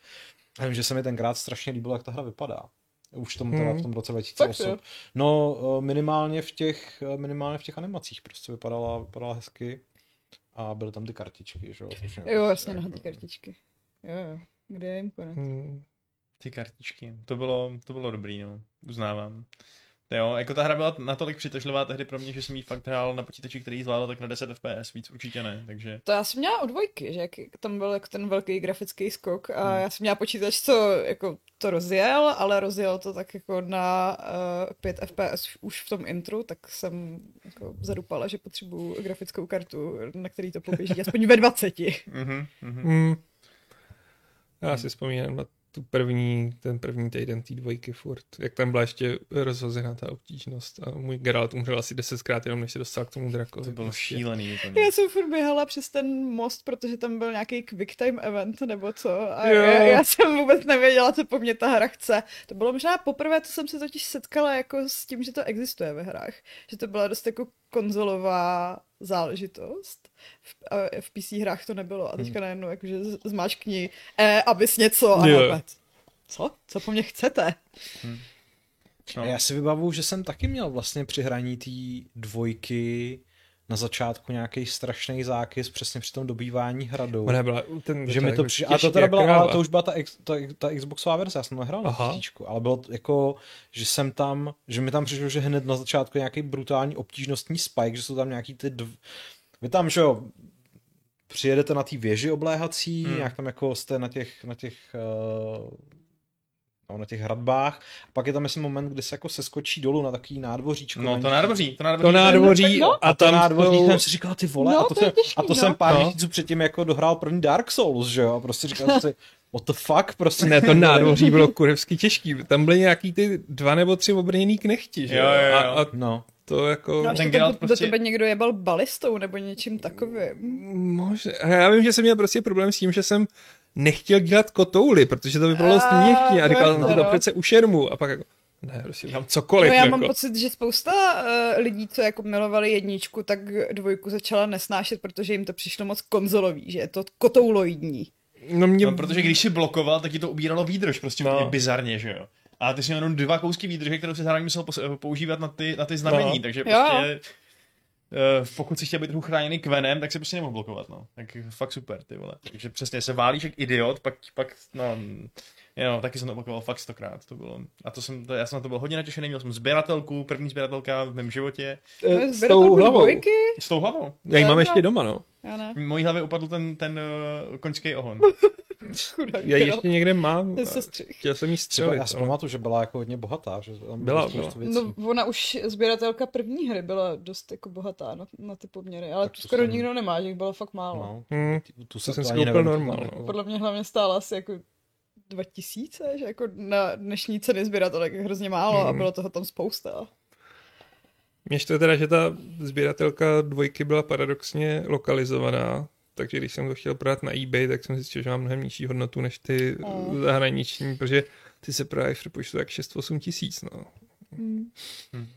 A vím, že se mi tenkrát strašně líbilo, jak ta hra vypadá. Už tom teda v tom roce 2008. No minimálně v těch, minimálně v těch animacích prostě vypadala, vypadala hezky. A byly tam ty kartičky, že jo? Jo, jasně, no, ty kartičky. Jo, jo. Kde je imponent? Hmm. Ty kartičky. To bylo, to bylo dobrý, no. Uznávám. Jo, jako ta hra byla natolik přitažlivá tehdy pro mě, že jsem jí fakt hrál na počítači, který zvládal tak na 10 FPS, víc určitě ne, takže... To já jsem měla od dvojky, že jak tam byl jako ten velký grafický skok a hmm. já jsem měla počítač, co jako to rozjel, ale rozjel to tak jako na uh, 5 FPS už v tom intru, tak jsem jako zadupala, že potřebuju grafickou kartu, na který to poběží, aspoň ve 20. mm-hmm, mm-hmm. Mm. Já si vzpomínám na tu první, ten první týden té dvojky furt, jak tam byla ještě rozhozená ta obtížnost a můj Geralt umřel asi desetkrát jenom než se dostal k tomu drakovi. To bylo prostě. šílený úplně. Já jsem furt běhala přes ten most, protože tam byl nějaký quick time event nebo co a já, já, jsem vůbec nevěděla, co po mně ta hra chce. To bylo možná poprvé, co jsem se totiž setkala jako s tím, že to existuje ve hrách. Že to byla dost jako konzolová záležitost. V, v PC hrách to nebylo a teďka hmm. najednou jakože zmáčkni e, abys něco a yeah. co? Co po mně chcete? Hmm. No. Já si vybavuju, že jsem taky měl vlastně při hraní té dvojky na začátku nějaký strašný zákys přesně při tom dobývání hradu. Ona byla ten, že mi to přišlo, a to teda byla, ale to už byla ta, ta, ta Xboxová verze, já jsem nehrál na píčku, ale bylo jako, že jsem tam, že mi tam přišlo, že hned na začátku nějaký brutální obtížnostní spike, že jsou tam nějaký ty dv... Vy tam, že jo, přijedete na té věži obléhací, hmm. nějak tam jako jste na těch, na těch uh, no, na těch hradbách. A pak je tam myslím moment, kdy se jako seskočí dolů na takový nádvoříčko. No to nádvoří, to nádvoří. To nádvoří no, a, to nádvoří to... jsem si říkal, ty vole, no, a to, to jsem, těžký, a to no. jsem pár no. měsíců předtím jako dohrál první Dark Souls, že jo, a prostě říkal si, what the fuck, prostě. Ne, to nádvoří bylo kurevsky těžký, tam byly nějaký ty dva nebo tři obrněný knechti, že jo, jo, jo. A, a no. To jako... No, ten Geralt prostě... Do tebe někdo jebal balistou nebo něčím takovým. Možná. Já vím, že jsem měl prostě problém s tím, že jsem nechtěl dělat kotouly, protože to vypadalo směšně a říkal jsem si to přece u šermu a pak jako ne, prostě dělám cokoliv. No já jako. mám pocit, že spousta uh, lidí, co jako milovali jedničku, tak dvojku začala nesnášet, protože jim to přišlo moc konzolový, že je to kotouloidní. No, mě... no protože když si blokoval, tak ti to ubíralo výdrž, prostě no. bizarně, že jo. A ty jsi měl jenom dva kousky výdrže, které se zároveň musel používat na ty, na ty znamení, no. takže prostě... Jo pokud si chtěl být trochu chráněný kvenem, tak se prostě nemohl blokovat, no. Tak fakt super, ty vole. Takže přesně se válíš jak idiot, pak, pak no, Jo, taky jsem to blokoval fakt stokrát, to bylo. A to jsem, to, já jsem na to byl hodně natěšený, měl jsem sběratelku, první sběratelka v mém životě. E, s tou hlavou. S tou hlavou. Já ji mám ještě doma, no. Já ne. Mojí hlavě upadl ten, ten uh, koňský ohon. já ji ještě někde mám. Chtěl jsem jí střelit. Já si pamatuju, že byla jako hodně bohatá. Že byla, byla. No, ona už sběratelka první hry byla dost jako bohatá na, na ty poměry, ale tu skoro jsem... nikdo nemá, že jich bylo fakt málo. No. Hmm. Tu, se jsem skoupil normálně. No. Podle mě hlavně stála asi jako 2000, že jako na dnešní ceny sběratelek je hrozně málo hmm. a bylo toho tam spousta. Mně to teda, že ta sběratelka dvojky byla paradoxně lokalizovaná, takže když jsem to chtěl prodat na eBay, tak jsem zjistil, že mám mnohem nižší hodnotu než ty mm. zahraniční, protože ty se v přepočtu tak 6-8 tisíc. No. Mm. Hmm.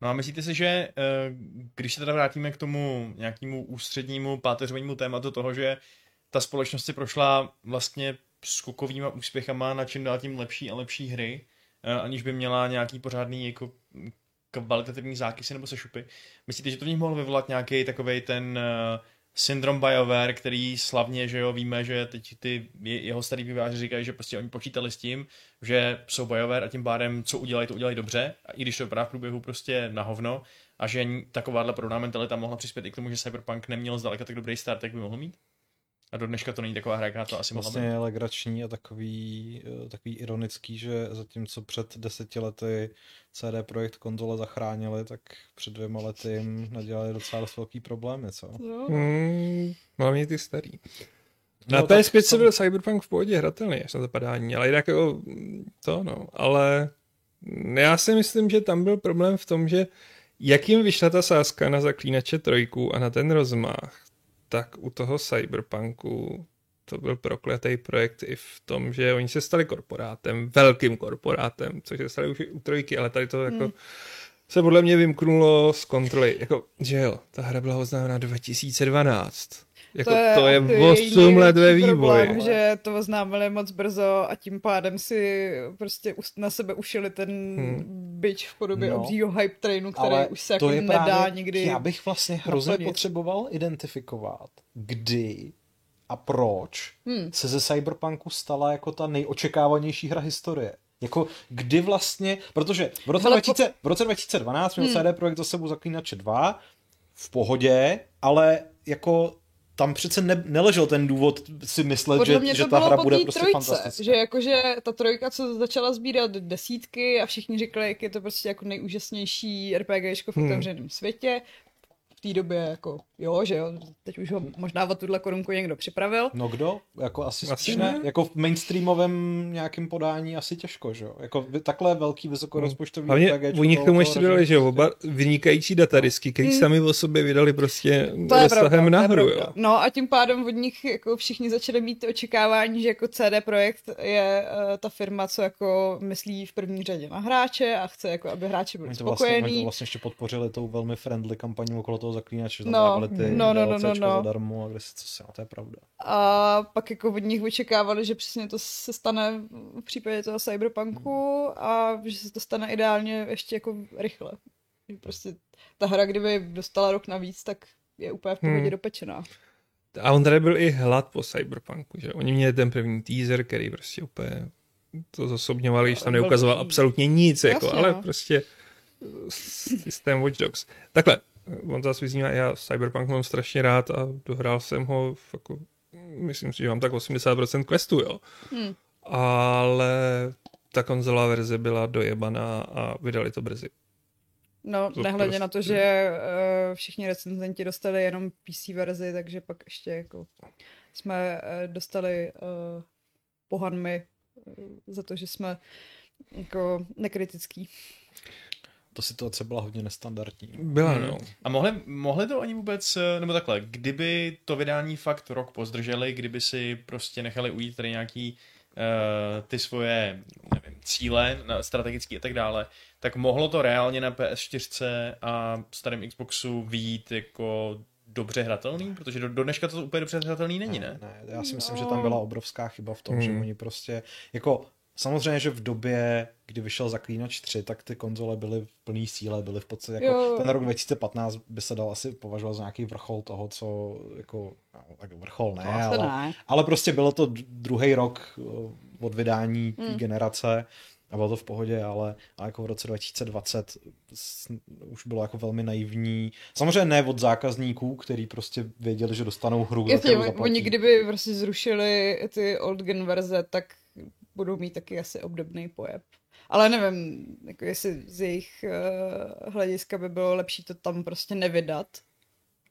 No a myslíte si, že eh, když se teda vrátíme k tomu nějakému ústřednímu páteřovému tématu toho, že ta společnost si prošla vlastně skokovýma úspěchama na čím dál tím lepší a lepší hry, eh, aniž by měla nějaký pořádný jako kvalitativní zákysy nebo sešupy. Myslíte, že to v nich mohlo vyvolat nějaký takový ten uh, syndrom BioWare, který slavně, že jo, víme, že teď ty jeho starý výváři říkají, že prostě oni počítali s tím, že jsou BioWare a tím pádem, co udělají, to udělají dobře, a i když to vypadá v průběhu prostě na hovno, a že takováhle podobná mentalita mohla přispět i k tomu, že Cyberpunk neměl zdaleka tak dobrý start, jak by mohl mít? A do dneška to není taková hra, jaká to asi vlastně mohla být. legrační a takový, eh, takový ironický, že zatímco před deseti lety CD Projekt konzole zachránili, tak před dvěma lety jim nadělali docela dost velký problémy, co? No. Hlavně ty starý. Na no, PS5 se byl Cyberpunk v pohodě hratelný, až na zapadání, ale jinak jako to no, ale já si myslím, že tam byl problém v tom, že jak jim vyšla ta sázka na zaklínače trojku a na ten rozmach, tak u toho cyberpunku to byl prokletý projekt i v tom, že oni se stali korporátem, velkým korporátem, což se stali už u trojky, ale tady to jako hmm. se podle mě vymknulo z kontroly. Jako, že jo, ta hra byla oznámena 2012. Jako, to je, to je, to je 8 let ve vývoji. Problém, že to oznámili moc brzo a tím pádem si prostě na sebe ušili ten hmm. byč v podobě no, obřího hype trainu, který už se jako nedá právě, nikdy Já bych vlastně hrozně naplnit. potřeboval identifikovat, kdy a proč hmm. se ze Cyberpunku stala jako ta nejočekávanější hra historie. Jako kdy vlastně, protože v roce, Hele, 2000, po... v roce 2012 měl hmm. CD Projekt za sebou Zaklínače 2 v pohodě, ale jako tam přece ne, neležel ten důvod si myslet, Podle že, že ta hra bude prostě trojce, fantastická. Že jakože ta trojka, co začala sbírat desítky a všichni řekli, jak je to prostě jako nejúžasnější RPGčko v hmm. otevřeném hmm. světě, té době jako, jo, že jo, teď už ho možná o tuhle korunku někdo připravil. No kdo? Jako asi, asi ne. Jako v mainstreamovém nějakém podání asi těžko, že jo. Jako takhle velký vysokorozpočtový Hlavně RPG. Oni k tomu ještě dodali, že oba vynikající datadisky, který hmm. sami o sobě vydali prostě rozsahem nahoru, jo. No a tím pádem od nich jako všichni začali mít očekávání, že jako CD Projekt je uh, ta firma, co jako myslí v první řadě na hráče a chce jako, aby hráči byli to spokojení. Vlastně, oni to vlastně ještě podpořili tou velmi friendly kampaní okolo toho zaklínače, že tam no, dávali ty no, no, no, no, no. zadarmo a kde si co se, no, to je pravda. A pak jako od nich očekávali, že přesně to se stane v případě toho cyberpunku a že se to stane ideálně ještě jako rychle. Že prostě ta hra, kdyby dostala rok navíc, tak je úplně v pohodě hmm. dopečená. A on tady byl i hlad po Cyberpunku, že oni měli ten první teaser, který prostě úplně to zasobňovali, že tam neukazoval absolutně nic, jako, ale no. prostě systém Watch Dogs. Takhle, on zase vyzní, já Cyberpunk mám strašně rád a dohrál jsem ho, jako, myslím si, že mám tak 80% questu, jo. Hmm. Ale ta konzolová verze byla dojebaná a vydali to brzy. No, to nehledě prostě... na to, prostě- že uh, všichni recenzenti dostali jenom PC verzi, takže pak ještě jako jsme uh, dostali uh, pohanmy uh, za to, že jsme jako nekritický ta situace byla hodně nestandardní. Byla, hmm. no. A mohli, mohli to oni vůbec, eh, nebo takhle, kdyby to vydání fakt rok pozdrželi, kdyby si prostě nechali ujít tady nějaký uh, ty svoje nevím, cíle na strategický a tak dále, tak mohlo to reálně na PS4 a starém Xboxu výjít jako dobře hratelný? Protože do, do dneška to úplně dobře hratelný není, ne? Ne, ne já si myslím, no. že tam byla obrovská chyba v tom, hmm. že oni prostě, jako Samozřejmě, že v době, kdy vyšel Zaklínač 3, tak ty konzole byly v plný síle, byly v podstatě jako jo. ten rok 2015 by se dal asi považovat za nějaký vrchol toho, co jako, no, tak vrchol ne, ale, ne. ale prostě bylo to druhý rok eh, od vydání té hmm. generace a bylo to v pohodě, ale, ale jako v roce 2020 už bylo jako velmi naivní. Samozřejmě ne od zákazníků, kteří prostě věděli, že dostanou hru, Jasně, oni kdyby prostě zrušili ty old gen verze, tak budou mít taky asi obdobný pojeb. Ale nevím, jako jestli z jejich uh, hlediska by bylo lepší to tam prostě nevydat.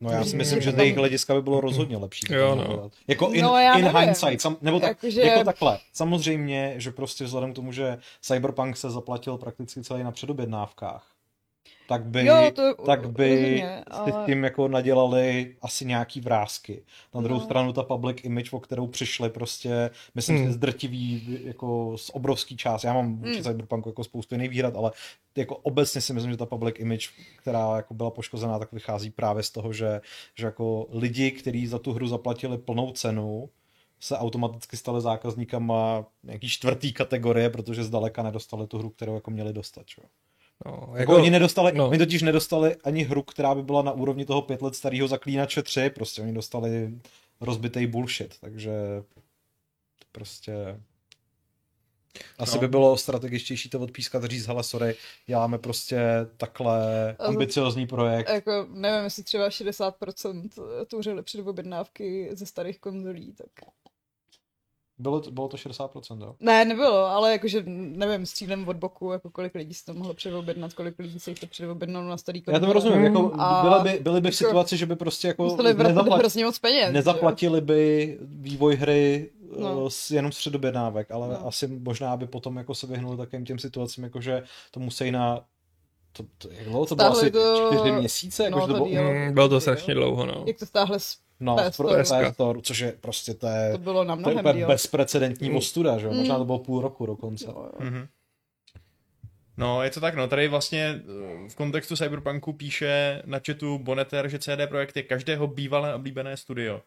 No já si myslím, že z jejich hlediska by bylo rozhodně lepší. Jo, no. Jako in, no, in hindsight, sam, nebo tak, jako, že... jako takhle. Samozřejmě, že prostě vzhledem k tomu, že Cyberpunk se zaplatil prakticky celý na předobjednávkách, tak by, jo, to, tak by rozumně, ale... s tím jako nadělali asi nějaký vrázky. Na druhou no. stranu ta public image, o kterou přišli prostě, myslím hmm. si, zdrtivý, jako z obrovský část. Já mám vůči hmm. Cyberpunku jako spoustu jiných výhrad, ale jako obecně si myslím, že ta public image, která jako byla poškozená, tak vychází právě z toho, že, že jako lidi, kteří za tu hru zaplatili plnou cenu, se automaticky stali zákazníkama nějaký čtvrtý kategorie, protože zdaleka nedostali tu hru, kterou jako měli dostat. Čo? No, jako, jako oni nedostali, no. oni totiž nedostali ani hru, která by byla na úrovni toho pět let starého zaklínače 3, prostě oni dostali rozbitý bullshit, takže prostě asi no. by bylo strategičtější to odpískat, říct, hele, sorry, děláme prostě takhle ambiciozní projekt. Jako, nevím, jestli třeba 60% tvořili předobjednávky ze starých konzolí, tak bylo to, bylo to 60%, jo? Ne, nebylo, ale jakože, nevím, střílem od boku, jako kolik lidí si to mohlo předobjednat, kolik lidí se jich to předobjednalo na starý Já to rozumím, jako a byly by, byly by v jako situaci, že by prostě jako nezaplat, moc peněz, nezaplatili by vývoj hry no. s, jenom z předobjednávek, ale no. asi možná by potom jako se vyhnuli takovým těm situacím, jakože to musí na to, to, jak dlouho to bylo asi to... čtyři měsíce? No, to, bylo, mm, bylo to strašně dlouho, no. Jak to stáhle No, PS pro Store. PS Store, což je prostě to je, To bylo na to je mnohem úplně díl. bezprecedentní ostuda, že jo? Možná Mm. to bylo půl roku dokonce. Jo, jo. Mhm. No, je to tak, no, tady vlastně eh, v kontextu Cyberpunku píše na chatu Boneter, že CD Projekt je každého bývalé oblíbené studio.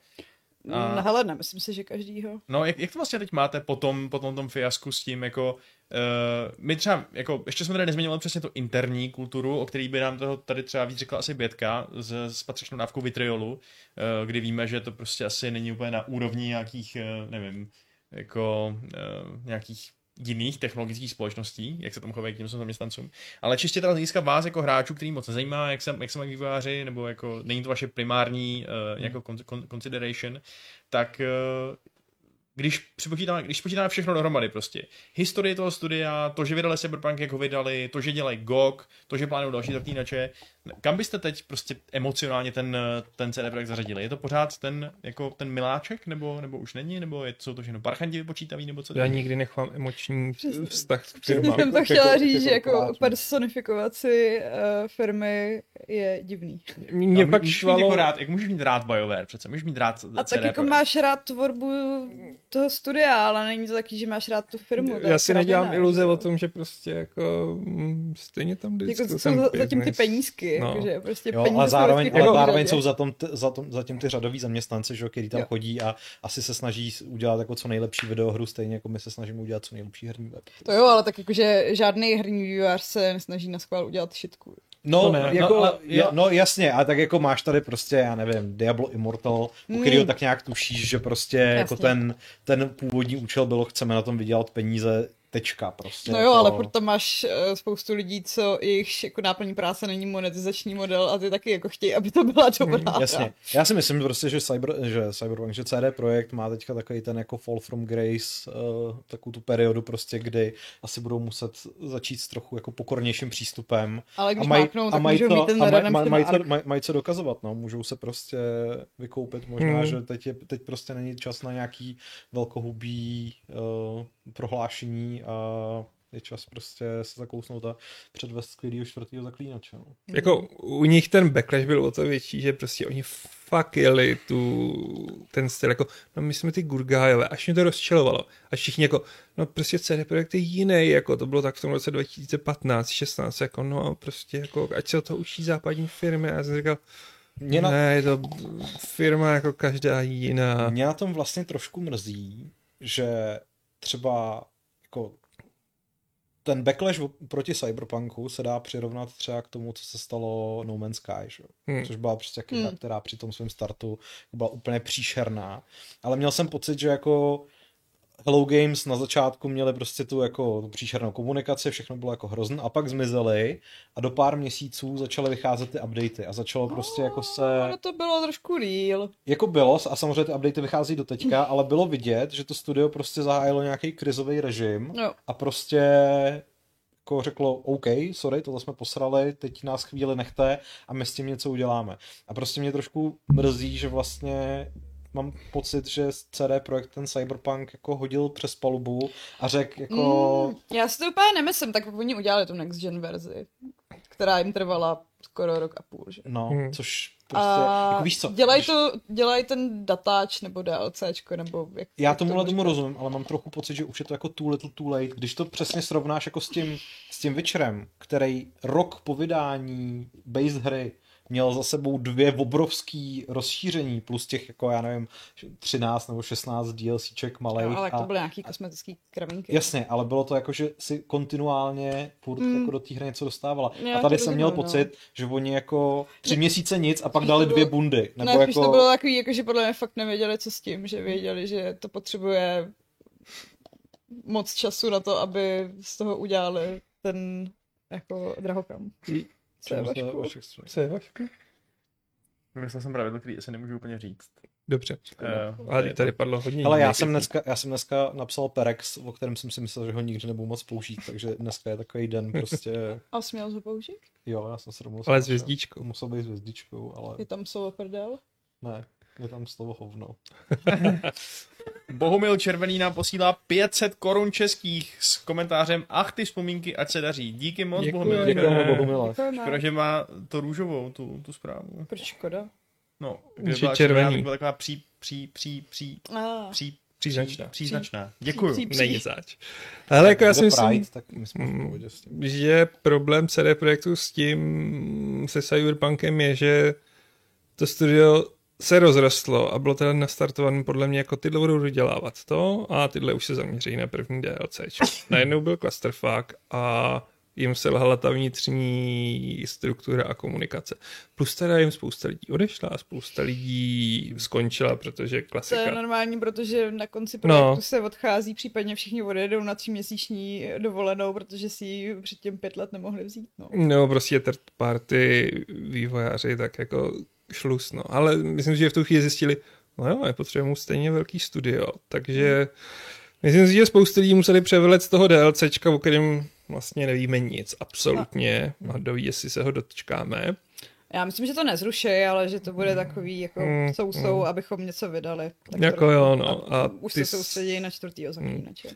A- No, hele, nemyslím si, že každýho. No, jak, jak to vlastně teď máte po tom, po tom, tom fiasku s tím, jako, uh, my třeba, jako, ještě jsme tady nezměnili přesně tu interní kulturu, o který by nám toho tady třeba víc řekla asi Bětka s, s patřičnou dávkou vitriolu, uh, kdy víme, že to prostě asi není úplně na úrovni nějakých, uh, nevím, jako uh, nějakých jiných technologických společností, jak se tomu chovají k těm zaměstnancům. Ale čistě teda z hlediska vás jako hráčů, který moc nezajímá, jak se, jak se mají vývojáři, nebo jako není to vaše primární uh, jako con, con, consideration, tak uh, když připočítáme, když počítáme všechno dohromady prostě. Historie toho studia, to, že vydali Cyberpunk, jak ho vydali, to, že dělají GOG, to, že plánují další zaklínače. Kam byste teď prostě emocionálně ten, ten CD Projekt zařadili? Je to pořád ten, jako ten miláček, nebo, nebo už není, nebo je, jsou to všechno parchanti vypočítaví, nebo co? Já nikdy nechvám emoční vztah k Jsem to chtěla jako- říct, že jako jako korporátu. personifikaci uh, firmy je divný. Mě No, pak švalo... jako rád, jak můžeš mít rád BioWare přece, můžeš mít rád A CD tak jako máš rád tvorbu toho studia, ale není to taky, že máš rád tu firmu. Já si kravina, nedělám iluze že jo. o tom, že prostě jako mm, stejně tam vždycky Jako jsou za- zatím ty penízky, No. jako, že prostě Jo, peníze ale zároveň, ale zároveň jsou za, tom, za, tom, za tím ty řadoví zaměstnanci, že, jo, který tam Jo. chodí a asi se snaží udělat jako co nejlepší videohru, stejně jako my se snažíme udělat co nejlepší herní web. To jo, ale tak jakože žádný herní vývojář se nesnaží na schvál udělat šitku. No, To ne, jako, no, ale- ja, no jasně, a tak jako máš tady prostě, já nevím, Diablo Immortal, u Mm. kterého tak nějak tušíš, že prostě jako ten, ten původní účel bylo, chceme na tom vydělat peníze, tečka prostě. No jako, jo, ale furt tam máš eh, spoustu lidí, co jejich jako náplní práce není monetizační model a ty taky jako chtějí, aby to byla dobrá hra. Jasně. Já si myslím prostě, že, Cyber, že Cyberpunk, že CD Projekt má teďka takový ten jako Fall from Grace, uh, takovou tu periodu prostě, kdy asi budou muset začít s trochu jako pokornějším přístupem. Ale když a mají, máknou, a tak mají, můžou to, mít ten a maj, maj, mají, arc. co, maj, mají co dokazovat, no. Můžou se prostě vykoupit. Možná, Hmm. že teď, je, teď prostě není čas na nějaký velkohubý uh, prohlášení a je čas prostě se zakousnout a předvést skvělýho čtvrtýho zaklínače. No. Jako u nich ten backlash byl o to větší, že prostě oni fakt jeli tu, ten styl, jako, no my jsme ty gurgájové, až mě to rozčilovalo. A všichni jako, no prostě CD Projekt je jiný, jako to bylo tak v tom roce 2015, 16, jako no prostě jako, ať se o to učí západní firmy. A já jsem říkal, Mě na, ne, je to firma jako každá jiná. Mě na tom vlastně trošku mrzí, že třeba jako ten backlash proti Cyberpunku se dá přirovnat třeba k tomu, co se stalo No Man's Sky, že? jo? Hmm. což byla prostě hra, Hmm. která při tom svém startu byla úplně příšerná. Ale měl jsem pocit, že jako Hello Games na začátku měli prostě tu jako tu příšernou komunikaci, všechno bylo jako hrozné a pak zmizeli a do pár měsíců začaly vycházet ty updaty a začalo prostě jako se No to bylo trošku real. jako bylo, a samozřejmě ty updaty vychází do teďka, ale bylo vidět, že to studio prostě zahájilo nějaký krizový režim No. a prostě jako řeklo, OK, sorry, tohle jsme posrali, teď nás chvíli nechte a my s tím něco uděláme. A prostě mě trošku mrzí, že vlastně mám pocit, že CD Projekt ten Cyberpunk jako hodil přes palubu a řekl jako... Mm, já si to úplně nemyslím, tak oni udělali tu next gen verzi, která jim trvala skoro rok a půl, že? No, Hmm. což prostě, A jako víš co, dělají když- to, dělají ten datáč nebo DLCčko, nebo jak Já jak tomuhle to tomu rozumím, ale mám trochu pocit, že už je to jako too little too late. Když to přesně srovnáš jako s tím, s tím Witcherem, který rok po vydání base hry měl za sebou dvě obrovský rozšíření, plus těch, jako já nevím, 13 nebo 16 DLCček malých. No, ale a... to byly nějaký kosmetický kravinky. Jasně, ale bylo to jako, že si kontinuálně furt Mm. jako do té hry něco dostávala. Já a tady jsem měl no. pocit, že oni jako tři měsíce nic a pak Spíš dali to dvě bylo- bundy. Nebo ne, jako... to bylo takový, jako, že podle mě fakt nevěděli, co s tím, že věděli, že to potřebuje moc času na to, aby z toho udělali ten jako drahokam. Co je se Vašku? Co je Vašku? Myslel jsem pravidlo, který asi nemůžu úplně říct. Dobře. Uh, Ale tady padlo hodně Ale já jsem, dneska, já jsem dneska napsal Perex, o kterém jsem si myslel, že ho nikdy nebudu moc použít, takže dneska je takový den prostě, A směl ho použít? jo, já jsem se domluvil. Ale s hvězdičkou. Musel být s hvězdičkou, ale Je tam slovo prdel? ne, je tam slovo hovno. Bohumil Červený nám posílá 500 korun českých s komentářem Ach ty vzpomínky, ať se daří. Díky moc, Děkuji. Bohumil. Děkujeme. Bohumile. Škoda, že má to růžovou, tu, tu zprávu. Proč škoda? No, Že byla červený. byla taková pří, pří, pří, pří, Ah. pří, Příznačná. příznačná. Děkuju. Pří- pří- Není zač. Ale jako já si myslím, Pride, tak my Mm. pohodě s tím. že problém CD Projektu s tím, se Cyberpunkem je, že to studio se rozrostlo a bylo teda nastartované podle mě jako tyhle budou dodělávat to a tyhle už se zaměří na první DLC. Najednou byl clusterfuck a jim selhala ta vnitřní struktura a komunikace. Plus teda jim spousta lidí odešla a spousta lidí skončila, protože To je klasika. normální, protože na konci No. projektu se odchází, případně všichni odjedou na tříměsíční dovolenou, protože si ji předtím pět let nemohli vzít. No. No, prostě third party vývojáři, tak jako šlus, no. Ale myslím si, že v tu chvíli zjistili, no jo, nepotřebujeme stejně velký studio, takže myslím si, že spoustu lidí museli převelet z toho DLCčka, o kterém vlastně nevíme nic, absolutně, a doví, jestli se ho dočkáme. Já myslím, že to nezruší, ale že to bude takový jako Mm, sousou, abychom něco vydali. Tak Jako jo, no. A už ty se soustředí na čtvrtýho zaklínače.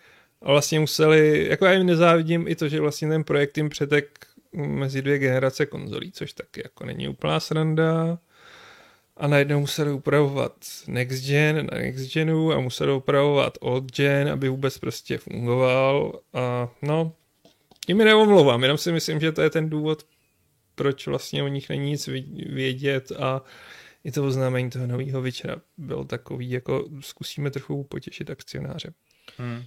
A vlastně museli, jako já jim nezávidím i to, že vlastně ten projekt jim přetek mezi dvě generace konzolí, což taky jako není úplná sranda. A najednou museli upravovat next gen na next genu a museli upravovat old gen, aby vůbec prostě fungoval. A no, tím mi neomlouvám, jenom si myslím, že to je ten důvod, proč vlastně o nich není nic vě- vědět a i to oznámení toho nového večera bylo takový, jako zkusíme trochu potěšit akcionáře. Hmm.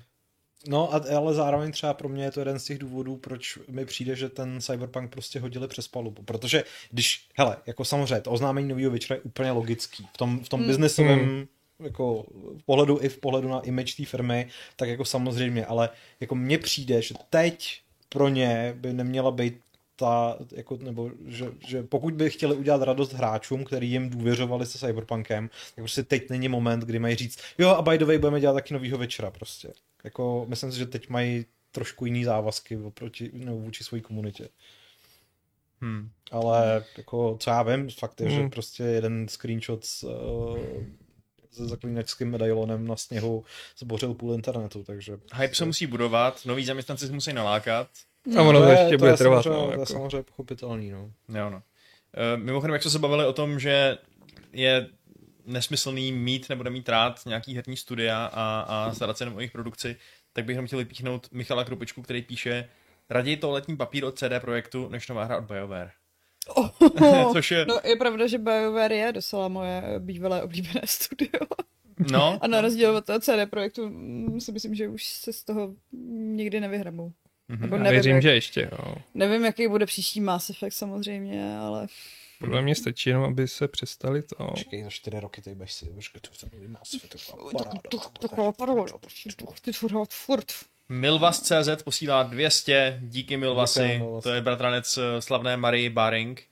No, a, ale zároveň třeba pro mě je to jeden z těch důvodů, proč mi přijde, že ten Cyberpunk prostě hodili přes palubu. Protože když, hele, jako samozřejmě, to oznámení nového večera je úplně logický. V tom, v tom Hmm. biznesovém Hmm. jako v pohledu i v pohledu na image té firmy, tak jako samozřejmě, ale jako mně přijde, že teď pro ně by neměla být ta, jako, nebo že, že pokud by chtěli udělat radost hráčům, který jim důvěřovali se Cyberpunkem, tak prostě teď není moment, kdy mají říct, jo a by the way budeme dělat taky novýho večera prostě. Jako, myslím si, že teď mají trošku jiný závazky oproti, no, vůči své komunitě. Hmm. Ale jako, co já vím, fakt je, že Hmm. prostě jeden screenshot s, uh, se zaklínačským medailonem na sněhu zbořil půl internetu, takže... Hype se musí budovat, noví zaměstnanci se musí nalákat. A ono to, je- ještě bude je trvat. samozřejmě- No, To je jako. samozřejmě pochopitelný, no. Jo, no. E, mimochodem, jak jsme se bavili o tom, že je nesmyslný mít nebo nemít rád nějaký herní studia a, a starat se jenom o jejich produkci, tak bych jenom chtěl vypíchnout Michala Krupičku, který píše raději toaletní papír od CD Projektu, než nová hra od BioWare. Což je, No je pravda, že BioWare je docela moje bývalé oblíbené studio. no, A na rozdíl od toho CD projektu mm, si myslím, že už se z toho nikdy nevyhrabou. Nebo Já nevím, věřím, jak, že ještě. No. nevím, jaký bude příští Mass Effect samozřejmě, ale Podle mě stačí jenom, aby se přestali to. Počkej, za čtyři roky tady budeš si, počkej, to je nový Mass Effect, to je paráda. taková paráda, to chci furt. Milvas.cz posílá 200, díky Milvasy, Děkujeme, Milvas. to je bratranec eh, slavné Marie Baring.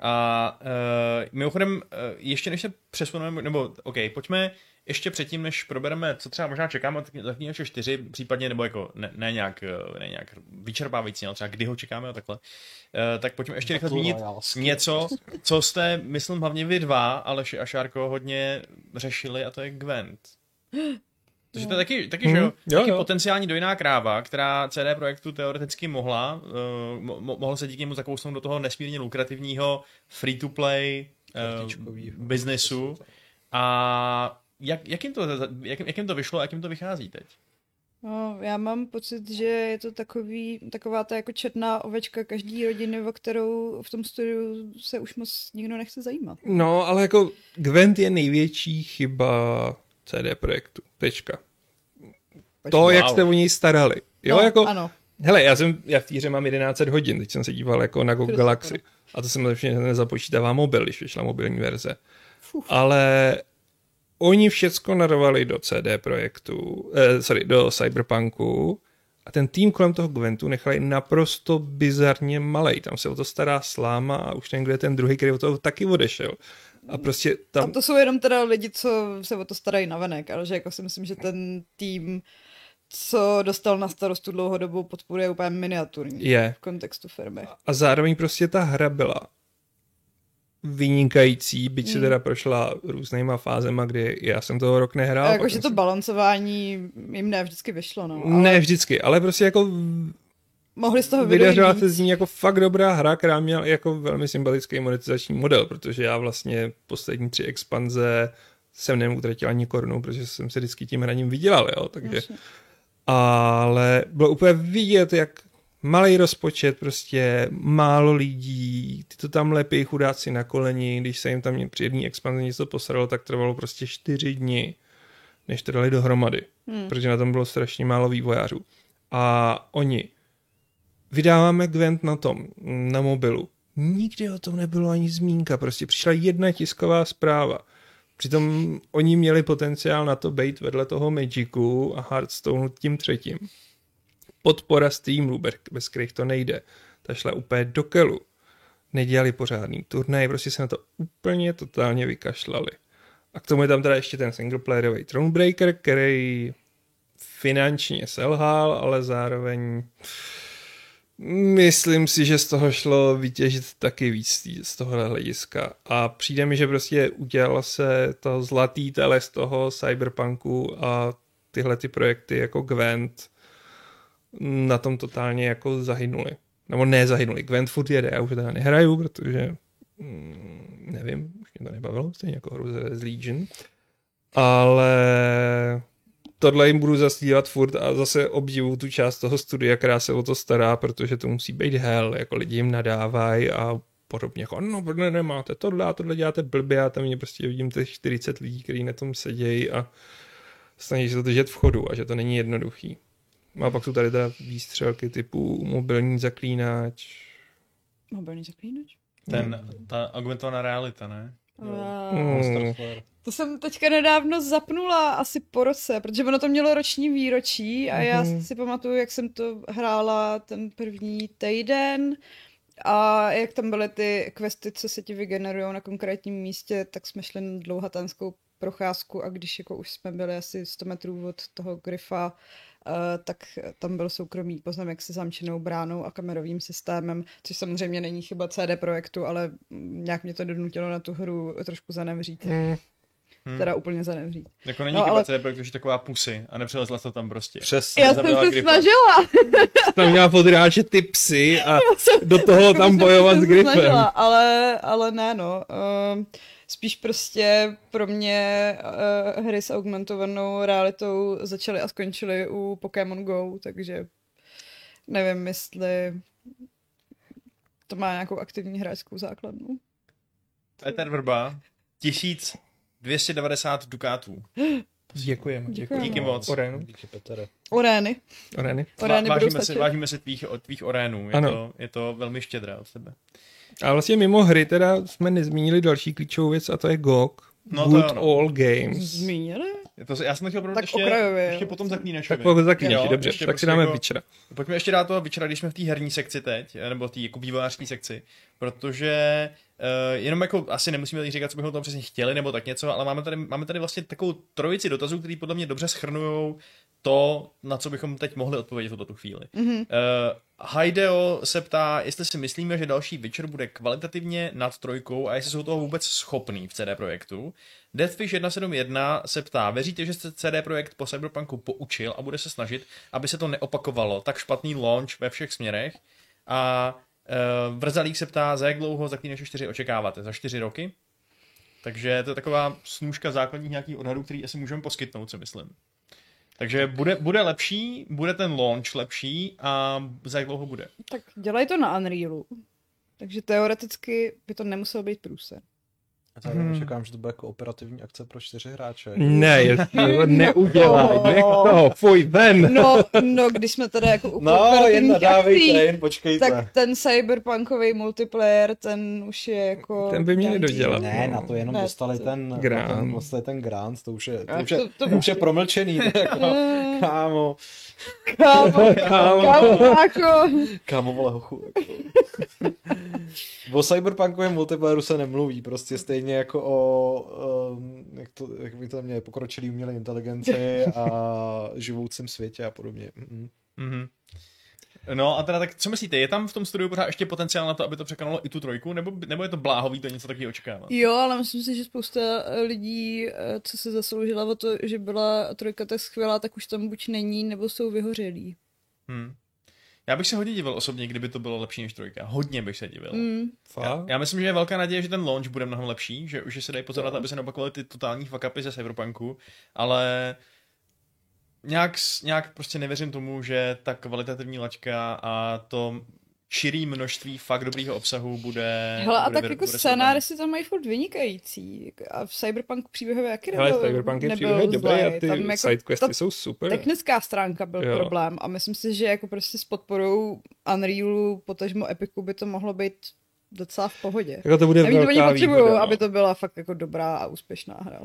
A uh, mimochodem, uh, ještě než se přesuneme, nebo OK, pojďme ještě předtím, než probereme, co třeba možná čekáme od Zaknínače 4, případně, nebo jako ne, ne, nějak, eh, ne nějak vyčerpávající, ale třeba kdy ho čekáme a takhle, uh, tak pojďme ještě rychle Battle zmínit Royale. něco, co jste, myslím, hlavně vy dva, Aleši a Šárko, hodně řešili, a to je Gwent. Takže to je taky, taky, Hmm, že jo, jo, taky jo. potenciální dojná kráva, která CD Projektu teoreticky mohla, uh, mo- mo- mohl se díky němu zakousnout do toho nesmírně lukrativního free-to-play uh, biznesu. A jak, jak, jim to, jak, jak jim to vyšlo a jak jim to vychází teď? No, já mám pocit, že je to takový, taková ta jako četná ovečka každý rodiny, o kterou v tom studiu se už moc nikdo nechce zajímat. No, ale jako Gwent je největší chyba CD Projektu. Tečka. To, Wow. jak jste o něj starali. Jo, no, jako, Ano, hele, já jsem, já v té hře mám 1100 hodin, teď jsem se díval jako na Go Kdo se Galaxy. A to jsem ještě nezapočítává mobil, když vyšla mobilní verze. Fuf. Ale oni všecko narvali do CD Projektu, eh, sorry, do Cyberpunku a ten tým kolem toho Gwentu nechali naprosto bizarně malej. Tam se o to stará sláma a už ten, kde je ten druhý, který o toho taky odešel. A prostě a tam... to jsou jenom teda lidi, co se o to starají navenek, ale že jako si myslím, že ten tým, co dostal na starostu dlouhodobou podporu, je úplně miniaturní Je. v kontextu firmy. A zároveň prostě ta hra byla vynikající, byť se Hmm. teda prošla různýma fázema, kdy já jsem toho rok nehrál. A jakože jsem to balancování jim ne vždycky vyšlo, no. Ale Ne vždycky, ale prostě jako mohli z toho vydařila se z ní jako fakt dobrá hra, která měla jako velmi symbolický monetizační model, protože já vlastně poslední tři expanze jsem neutratil ani korunu, protože jsem se vždycky tím hraním vydělal, jo, takže ale bylo úplně vidět, jak malý rozpočet, prostě málo lidí, ty to tam lepí chudáci na koleni, když se jim tam při jedné expanzi něco posralo, tak trvalo prostě čtyři dny, než to dali dohromady, hmm. protože na tom bylo strašně málo vývojářů. A oni, vydáváme Gwent na tom, na mobilu. Nikdy o tom nebylo ani zmínka, prostě přišla jedna tisková zpráva. Přitom oni měli potenciál na to být vedle toho Magicu a Hearthstone tím třetím podpora streamů, bez kterých to nejde. Ta šla úplně do kelu. Nedělali pořádný turnaj, prostě se na to úplně totálně vykašlali. A k tomu je tam teda ještě ten singleplayerový Thronebreaker, který finančně selhal, ale zároveň myslím si, že z toho šlo vytěžit taky víc z tohohle hlediska. A přijde mi, že prostě udělal se to zlatý tele z toho cyberpunku a tyhle ty projekty jako Gwent na tom totálně jako zahynuli. Nebo ne zahynuli. Gwent furt jede, já už teda nehraju, protože mm, nevím, už mě to nebavilo, stejně jako hru z Legion. Ale tohle jim budu zastívat furt a zase obdivu tu část toho studia, která se o to stará, protože to musí být hell, jako lidi jim nadávají a podobně, jako no, ne, nemáte tohle a tohle děláte blbě a tam mě prostě vidím těch 40 lidí, kteří na tom sedějí a snaží se to držet v chodu a že to není jednoduchý. A pak jsou tady teda výstřelky typu mobilní zaklínač. Mobilní zaklínač? Ten, ta augmentovaná realita, ne? Mm. To jsem teďka nedávno zapnula asi po roce, protože ono to mělo roční výročí a já mm. si pamatuju, jak jsem to hrála ten první týden a jak tam byly ty questy, co se ti vygenerují na konkrétním místě, tak jsme šli na dlouhatánskou procházku a když jako už jsme byli asi 100 metrů od toho Grifa, tak tam byl soukromý poznamek se zamčenou bránou a kamerovým systémem, což samozřejmě není chyba CD Projektu, ale nějak mě to donutilo na tu hru trošku zanevřít. Mm. Hmm. Teda úplně zanevřít. Jako není no, ale... CD Projektu, že taková pusy a nepřelezla to tam prostě. Přesně. Já jsem se gripa. snažila. tam měla podrážet ty psy a do toho tam bojovat s gripem. Snažila, ale, ale ne no. Uh, spíš prostě pro mě uh, hry s augmentovanou realitou začaly a skončily u Pokémon Go, takže nevím, jestli to má nějakou aktivní hráčskou základnu. Petr Vrba, 1290 dukátů. Děkujeme. Děkujeme. Díky moc. Orénu. Díky, Petere. Orény. Orény. Orény vážíme, si, vážíme si tvých, tvých orénů. Je, ano. to, je to velmi štědré od tebe. A vlastně mimo hry teda jsme nezmínili další klíčovou věc a to je GOG. No Good to All Games. Zmínili? To, já jsem chtěl tak ještě, okrajově, ještě potom zaklínačovi. Tak potom zaklínači, dobře, tak prostě si dáme jako, Witchera. Pojďme ještě dát toho Witchera, když jsme v té herní sekci teď, nebo v té jako vývojářské sekci, protože jenom jako asi nemusíme tady říkat, co bychom tam přesně chtěli, nebo tak něco, ale máme tady, máme tady vlastně takovou trojici dotazů, který podle mě dobře schrnují to, na co bychom teď mohli odpovědět v tuto chvíli. Mm-hmm. Uh, Haideo se ptá, jestli si myslíme, že další Witcher bude kvalitativně nad trojkou a jestli jsou toho vůbec schopný v CD Projektu. Deathfish 171 se ptá, věříte, že se CD Projekt po Cyberpunku poučil a bude se snažit, aby se to neopakovalo, tak špatný launch ve všech směrech? A uh, Vrzalík se ptá, za jak dlouho Zaklínače 4 očekáváte? Za 4 roky? Takže to je taková snůžka základních nějakých odhadů, který asi můžeme poskytnout, co myslím. Takže bude, bude lepší, bude ten launch lepší a za jak dlouho bude? Tak dělají to na Unrealu. Takže teoreticky by to nemuselo být průse. Já hmm. čekám, že to bude jako operativní akce pro čtyři hráče. Ne, jestli to neudělaj, nech to, fuj, ven. No, no, když jsme teda jako u No, jedna dávejte, jen počkejte. Tak ten cyberpunkový multiplayer, ten už je jako... Ten by měli dodělat. Ne, na to jenom ne, dostali to... ten grant. Ten, dostali ten grant, to už je, to už je, to, to, to už je promlčený, jako, kámo. Kámo, kámo, kámo, jako. kámo, vole hochu. Jako. o cyberpunkovém multiplayeru se nemluví, prostě stejně jako o, um, jak, to, jak by to mě pokročilý umělé inteligenci a živoucím světě a podobně. Mm-hmm. Mm-hmm. No a teda tak co myslíte, je tam v tom studiu pořád ještě potenciál na to, aby to překonalo i tu trojku, nebo, nebo je to bláhový to něco takového očekávat? Jo, ale myslím si, že spousta lidí, eh, co se zasloužila o to, že byla trojka tak skvělá, tak už tam buď není, nebo jsou vyhořelí. Hmm. Já bych se hodně divil osobně, kdyby to bylo lepší než trojka. Hodně bych se divil. Mm. Já, já myslím, že je velká naděje, že ten launch bude mnohem lepší, že už se dají pozor na to, aby se neopakovaly ty totální fuck ze Cyberpunku, ale nějak, nějak prostě nevěřím tomu, že ta kvalitativní laťka a to širý množství fakt dobrýho obsahu bude... Hele, a bude, tak jako scénáry si tam mají furt vynikající. A v Cyberpunk příběhově jaký nebyl Hele, Cyberpunk je příběhově dobrý a ty tam jako sidequesty jsou super. Technická stránka byl jo. problém a myslím si, že jako prostě s podporou Unrealu, potažmo Epiku by to mohlo být docela v pohodě. Jako to bude Nevím, velká oni potřebují, no. aby to byla fakt jako dobrá a úspěšná hra.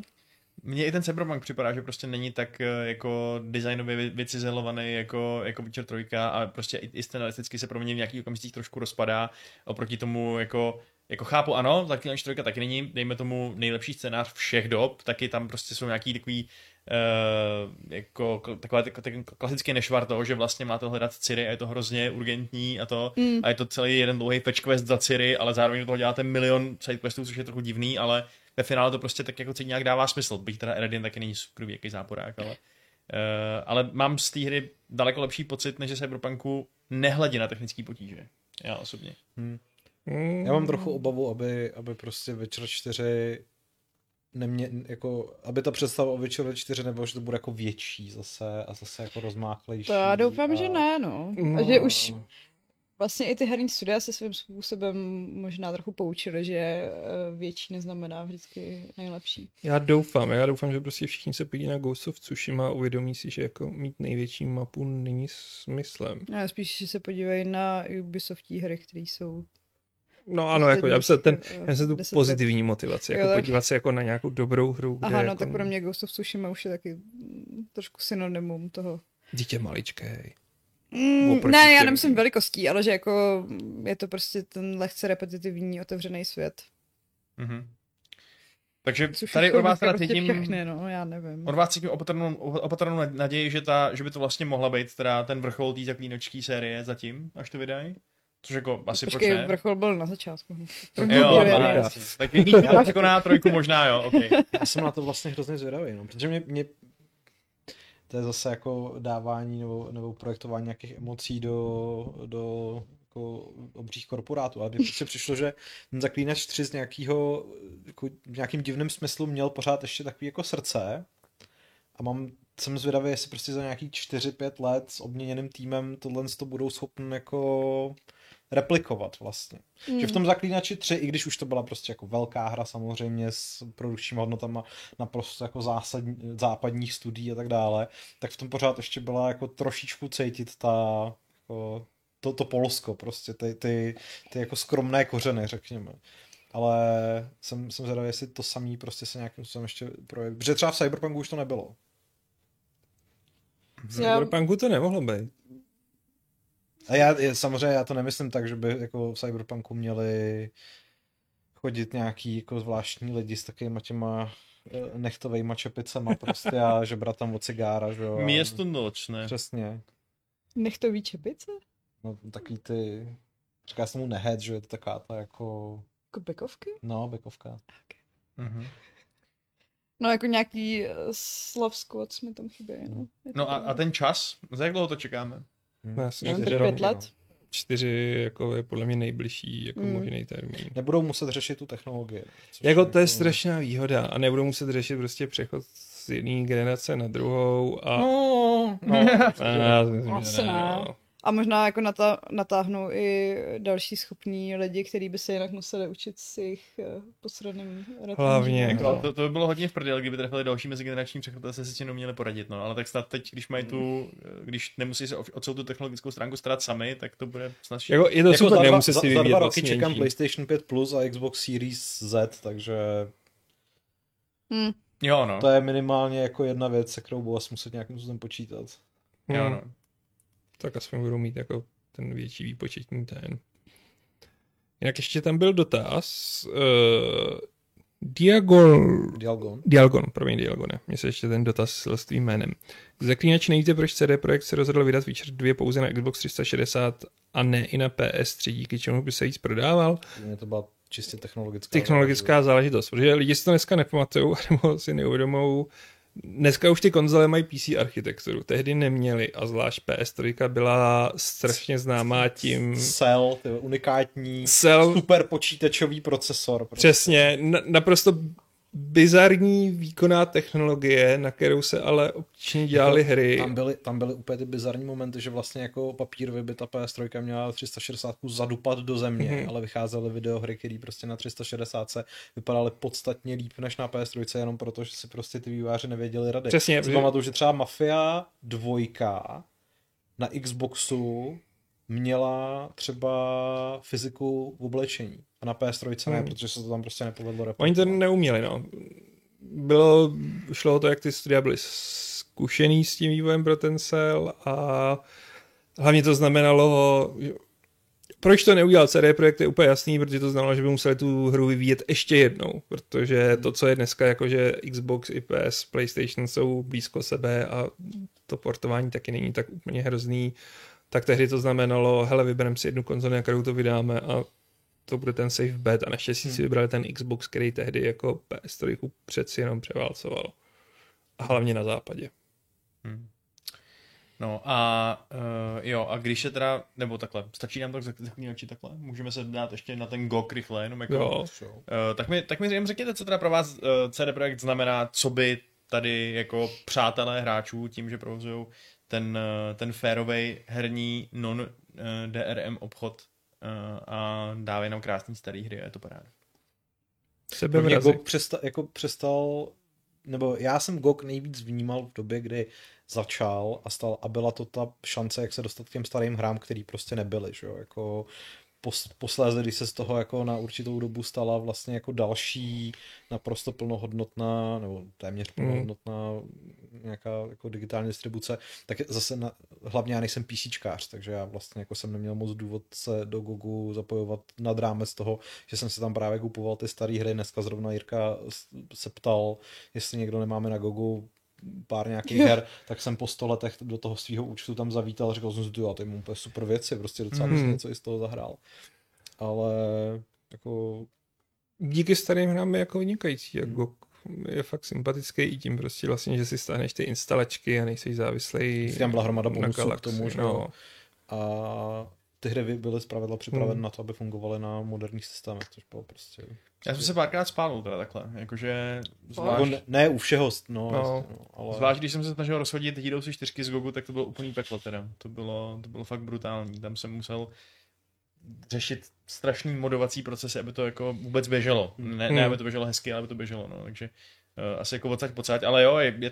Mně i ten Cyberpunk připadá, že prostě není tak eh, jako designově vycizelovaný jako, jako Witcher 3 a prostě i, i stylisticky se pro mě v nějakých okamžicích trošku rozpadá oproti tomu jako jako chápu, ano, Zaklínač 4 taky není, dejme tomu nejlepší scénář všech dob, taky tam prostě jsou nějaký takový uh, jako takové tak, klasický nešvar toho, že vlastně máte hledat Ciri a je to hrozně urgentní a to mm. a je to celý jeden dlouhý patch quest za Ciri, ale zároveň do toho děláte milion sidequestů, což je trochu divný, ale ve finále to prostě tak jako nějak dává smysl, byť teda Eredin taky není super jaký záporák, ale, uh, ale mám z té hry daleko lepší pocit, než Cyberpunku nehledě na technický potíže. Já osobně. Hmm. Já mám trochu obavu, aby, aby prostě Witcher 4 nemě, jako, aby ta představa o Witcher 4 nebylo, že to bude jako větší zase a zase jako rozmáchlejší. To já doufám, a... že ne, no. no. A že už vlastně i ty herní studia se svým způsobem možná trochu poučili, že eh, větší neznamená vždycky nejlepší. Já doufám, já doufám, že prostě všichni se podí na Ghost of Tsushima a uvědomí si, že jako mít největší mapu není smyslem. Já spíš, že se podívají na Ubisoftí hry, které jsou No ano, jako já se ten, já se tu pozitivní motivaci, jako jo, podívat se jako na nějakou dobrou hru. Kde Aha, no jako... tak pro mě Ghost of Tsushima už je taky trošku synonymum toho. Dítě maličké. Mm, ne, já nemyslím velikostí, ale že jako je to prostě ten lehce repetitivní otevřený svět. Mm-hmm. Takže Což tady od vás teda cítím, všechny, no, já nevím. od vás cítím opatrnou, opatrnou naději, že, ta, že by to vlastně mohla být teda ten vrchol té zaklínočské série zatím, až to vydají. Což jako asi Počkej, proč ne? vrchol byl na začátku. jo, tak jako na trojku možná, jo, okay. Já jsem na to vlastně hrozně zvědavý, no, protože mě, mě to je zase jako dávání nebo, nebo projektování nějakých emocí do, do jako obřích korporátů. Ale mně prostě přišlo, že ten Zaklínač 3 z nějakého, jako v nějakým divným smyslu měl pořád ještě takový jako srdce a mám jsem zvědavý, jestli prostě za nějaký 4-5 let s obměněným týmem tohle to budou schopni jako replikovat vlastně. Mm. Že v tom Zaklínači 3, i když už to byla prostě jako velká hra samozřejmě s produkčními hodnotama naprosto jako zásadní, západních studií a tak dále, tak v tom pořád ještě byla jako trošičku cítit ta jako, to, to Polsko prostě, ty, ty, ty jako skromné kořeny, řekněme. Ale jsem, jsem zvědavý, jestli to samý prostě se nějakým způsobem ještě projeví. Protože třeba v Cyberpunku už to nebylo. V Cyberpunku to nemohlo být. A já, samozřejmě já to nemyslím tak, že by jako v Cyberpunku měli chodit nějaký jako zvláštní lidi s takovýma těma eh, nechtovejma čepicema prostě a žebrat tam od cigára, že jo. Město noč, ne? Přesně. Nechtový čepice? No takový ty, říká se mu nehead, že je to taková ta jako... Jako bekovky? No, bekovka. Okay. Mm-hmm. No jako nějaký uh, Slav Squad mi tam chybí, no. No a, a ten čas? Za jak dlouho to čekáme? Hmm. Čtyři pět let? No. Čtyři jako je podle mě nejbližší jako hmm. možný termín. Nebudou muset řešit tu technologii. Jako to je jako... strašná výhoda a nebudou muset řešit prostě přechod z jedné generace na druhou a... No, no. a, a, Asi ne. No. A možná jako natá- natáhnou i další schopní lidi, kteří by se jinak museli učit s jejich uh, posradným Hlavně. Jako. To, to, by bylo hodně v prdeli, kdyby trefili další mezigenerační přechod, se si tím měli poradit, no. Ale tak snad teď, když mají tu, eh, když nemusí se o celou tu technologickou stránku starat sami, tak to bude snad Jako, je to jako super, nemusí si vyvíjet Za dva roky vlastně čekám PlayStation 5 Plus a Xbox Series Z, takže... Hmm. Jo, no. To je minimálně jako jedna věc, se kterou budu muset nějakým způsobem počítat. Jo, no tak aspoň budou mít jako ten větší výpočetní ten. Jinak ještě tam byl dotaz. Uh, Diagon... Dialgon. Dialgon, promiň Dialgone. Mně se ještě ten dotaz s tvým jménem. Zaklínač nevíte, proč CD Projekt se rozhodl vydat Witcher 2 pouze na Xbox 360 a ne i na PS3, díky čemu by se víc prodával? Mně to byla čistě technologická Technologická záležitost, záležitost protože lidi si to dneska nepamatují nebo si neuvědomou Dneska už ty konzole mají PC architekturu, tehdy neměli a zvlášť PS3 byla strašně známá tím... Cell, ty unikátní, Cell, super počítačový procesor. Prostě. Přesně, na, naprosto bizarní výkonná technologie, na kterou se ale občně dělali jako, hry. Tam byly, tam byly úplně ty bizarní momenty, že vlastně jako papírově by ta PS3 měla 360 zadupat do země, mm-hmm. ale vycházely videohry, které prostě na 360 se vypadaly podstatně líp než na PS3, jenom proto, že si prostě ty výváři nevěděli rady. Přesně. Pamatuju, že třeba Mafia 2 na Xboxu měla třeba fyziku v oblečení. A na PS3 ne, hmm. protože se to tam prostě nepovedlo replikovat. Oni to neuměli, no. Bylo, šlo o to, jak ty studia byly zkušený s tím vývojem pro ten cel a hlavně to znamenalo, proč to neudělal CD Projekt je úplně jasný, protože to znamenalo, že by museli tu hru vyvíjet ještě jednou, protože to, co je dneska, jakože Xbox i PS, PlayStation jsou blízko sebe a to portování taky není tak úplně hrozný, tak tehdy to znamenalo, hele, vybereme si jednu konzoli, na kterou to vydáme a to bude ten safe bet a naštěstí hmm. si vybrali ten Xbox, který tehdy jako PS3 přeci jenom převálcoval. A hlavně na západě. Hmm. No a uh, jo, a když je teda, nebo takhle, stačí nám to zaklínači takhle? Můžeme se dát ještě na ten GOG rychle, jenom jako... Jo. Uh, tak mi, tak mi jen řekněte, co teda pro vás uh, CD Projekt znamená, co by tady jako přátelé hráčů tím, že provozují ten, uh, ten férovej herní non-DRM obchod uh, a dávají nám krásný starý hry a je to paráda. Sebevrazy. GOG přestal, jako přestal, nebo já jsem GOG nejvíc vnímal v době, kdy začal a stal a byla to ta šance, jak se dostat k těm starým hrám, který prostě nebyly, že jo, jako posléze, když se z toho jako na určitou dobu stala vlastně jako další naprosto plnohodnotná, nebo téměř hmm. plnohodnotná mm. nějaká jako digitální distribuce, tak zase na, hlavně já nejsem PCčkář, takže já vlastně jako jsem neměl moc důvod se do Gogu zapojovat nad rámec toho, že jsem si tam právě kupoval ty staré hry, dneska zrovna Jirka se ptal, jestli někdo nemáme na Gogu pár nějakých her, tak jsem po sto letech do toho svého účtu tam zavítal a říkal jsem si, jo, to je úplně super věci, prostě docela mm. něco i z toho zahrál. Ale jako... Díky starým hrám je jako vynikající, jako je fakt sympatický i tím prostě vlastně, že si stáhneš ty instalačky a nejsi závislý Tam byla hromada bonusů k tomu, že no. A ty hry byly zpravidla připraveny hmm. na to, aby fungovaly na moderních systémech, což bylo prostě... Já jsem se párkrát spálil teda takhle, jakože zvlášť... ne, ne, u všeho, no, no, jasně, no ale... Zvlášť, když jsem se snažil rozhodit Heroes 4 z Gogu, tak to bylo úplný peklo teda. To bylo, to bylo fakt brutální. Tam jsem musel řešit strašný modovací procesy, aby to jako vůbec běželo. Ne, hmm. ne aby to běželo hezky, ale aby to běželo, no. Takže uh, asi jako odsaď pocať, ale jo, je, je,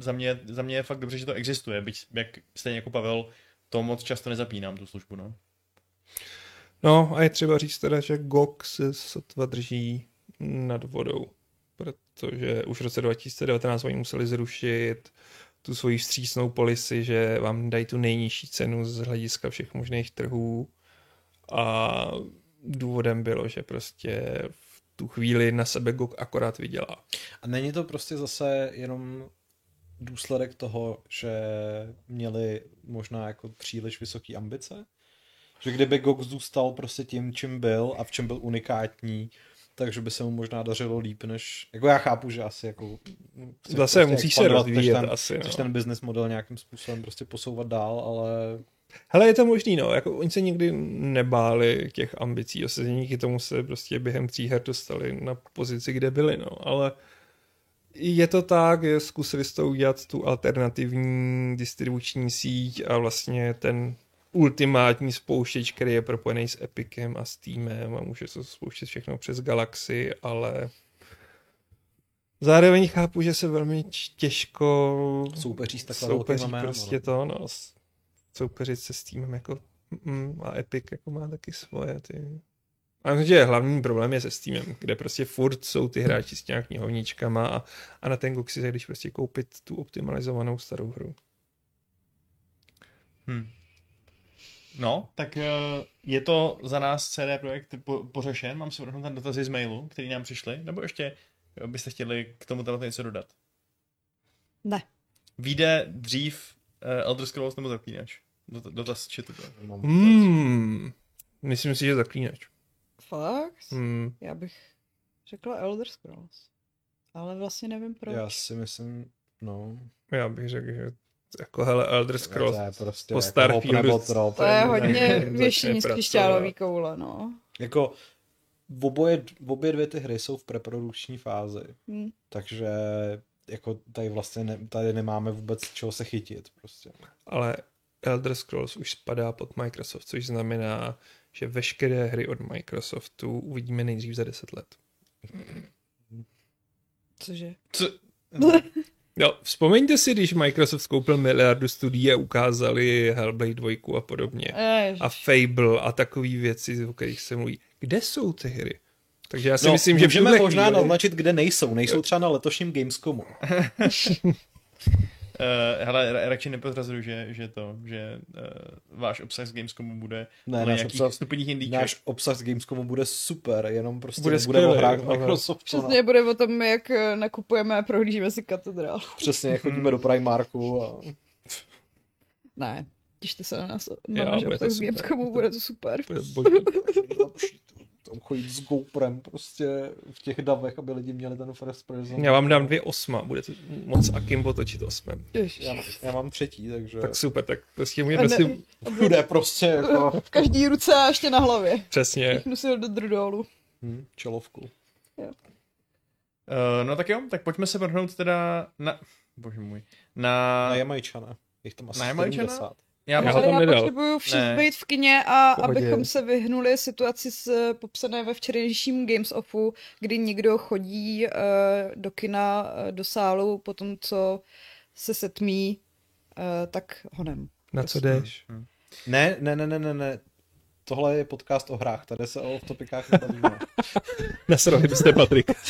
za, mě, za mě je fakt dobře, že to existuje, byť jak stejně jako Pavel, to moc často nezapínám, tu službu, no. No a je třeba říct teda, že GOG se sotva drží nad vodou, protože už v roce 2019 oni museli zrušit tu svoji vstřícnou policy, že vám dají tu nejnižší cenu z hlediska všech možných trhů a důvodem bylo, že prostě v tu chvíli na sebe GOG akorát vydělá. A není to prostě zase jenom důsledek toho, že měli možná jako příliš vysoké ambice? Že kdyby GOG zůstal prostě tím, čím byl a v čem byl unikátní, takže by se mu možná dařilo líp, než... Jako já chápu, že asi jako... Zase prostě musí se rozvíjet ten, asi, no. ten business model nějakým způsobem prostě posouvat dál, ale... Hele, je to možný, no. Jako, oni se nikdy nebáli těch ambicí. Asi díky tomu se prostě během tří her dostali na pozici, kde byli, no. Ale je to tak, že zkusili s tou udělat tu alternativní distribuční síť a vlastně ten ultimátní spouštěč, který je propojený s Epicem a Steamem a může se spouštět všechno přes Galaxy, ale zároveň chápu, že se velmi těžko soupeří s soupeří prostě to, no, soupeřit se Steamem jako mm, a Epic jako má taky svoje ty a myslím, že hlavní problém je se Steamem, kde prostě furt jsou ty hráči s těmi knihovničkama a, a na ten GOG si když prostě koupit tu optimalizovanou starou hru. Hmm. No, tak eh, je to za nás CD Projekt po, pořešen. Mám si vrhnout ten dotazy z mailu, který nám přišli, nebo ještě byste chtěli k tomu tady něco dodat? Ne. Vyjde dřív uh, Elder Scrolls nebo Zaklínač? Dotaz či to? Hmm. Myslím si, že Zaklínač. Fakt? Hmm. Já bych řekla Elder Scrolls. Ale vlastně nevím proč. Já si myslím, No. Já bych řekl, že jako hele Elder Scrolls To je prostě po jako Starfieldu- hop drop. To je hodně věštění z křišťálový koule, no. Jako v oboje, v obě dvě ty hry jsou v preprodukční fázi, Hm. takže jako tady vlastně ne, tady nemáme vůbec čeho se chytit prostě. ale Elder Scrolls už spadá pod Microsoft, což znamená, že veškeré hry od Microsoftu uvidíme nejdřív za 10 let. Cože? Co? Jo, vzpomeňte si, když Microsoft koupil miliardu studií a ukázali Hellblade 2 a podobně. Ježiš. A Fable a takové věci, o kterých se mluví. Kde jsou ty hry? Takže já si no, myslím, že můžeme možná chvíli- naznačit, kde nejsou. Nejsou třeba na letošním Gamescomu. Uh, hele, ra- radši nepozrazuju, že, že to, že uh, váš obsah z Gamescomu bude Ne, na náš nějakých obsah- stupních indíček. Náš obsah z Gamescomu bude super, jenom prostě Bude bude, bude o hrách Microsoftu. no. Přesně bude o tom, jak eh, nakupujeme a prohlížíme si katedrálu. Přesně, jak chodíme do Primarku a Ne, těšte se na nás, Jo, na náš bude to obsah z super. Gamescomu, bude to super. To je boží. Tam chodit s GoPrem prostě v těch davech, aby lidi měli ten first person. Já vám dám dvě osma, budete moc Akimbo točit osmem. Já, já mám třetí, takže Tak super, tak prostě ne- prostě bude prostě jako V každý ruce a ještě na hlavě. přesně. Píchnu si do drudolu. hm, čelovku. Uh, no tak jo, tak pojďme se vrhnout teda na... Bože můj. Na... Na Jamajčana. Jich tam asi Na Jamajčana? 70. Já, Já nedal. potřebuju všichni Ne. být v kině a pohodě. abychom se vyhnuli situaci s, popsané ve včerejším Games Offu, kdy někdo chodí uh, do kina, uh, do sálu po tom, co se setmí, uh, tak honem. Na co jdeš? Ne, ne, ne, ne, ne, ne. Tohle je podcast o hrách, tady se o topikách nebavíme. Nasrali byste, Patrik.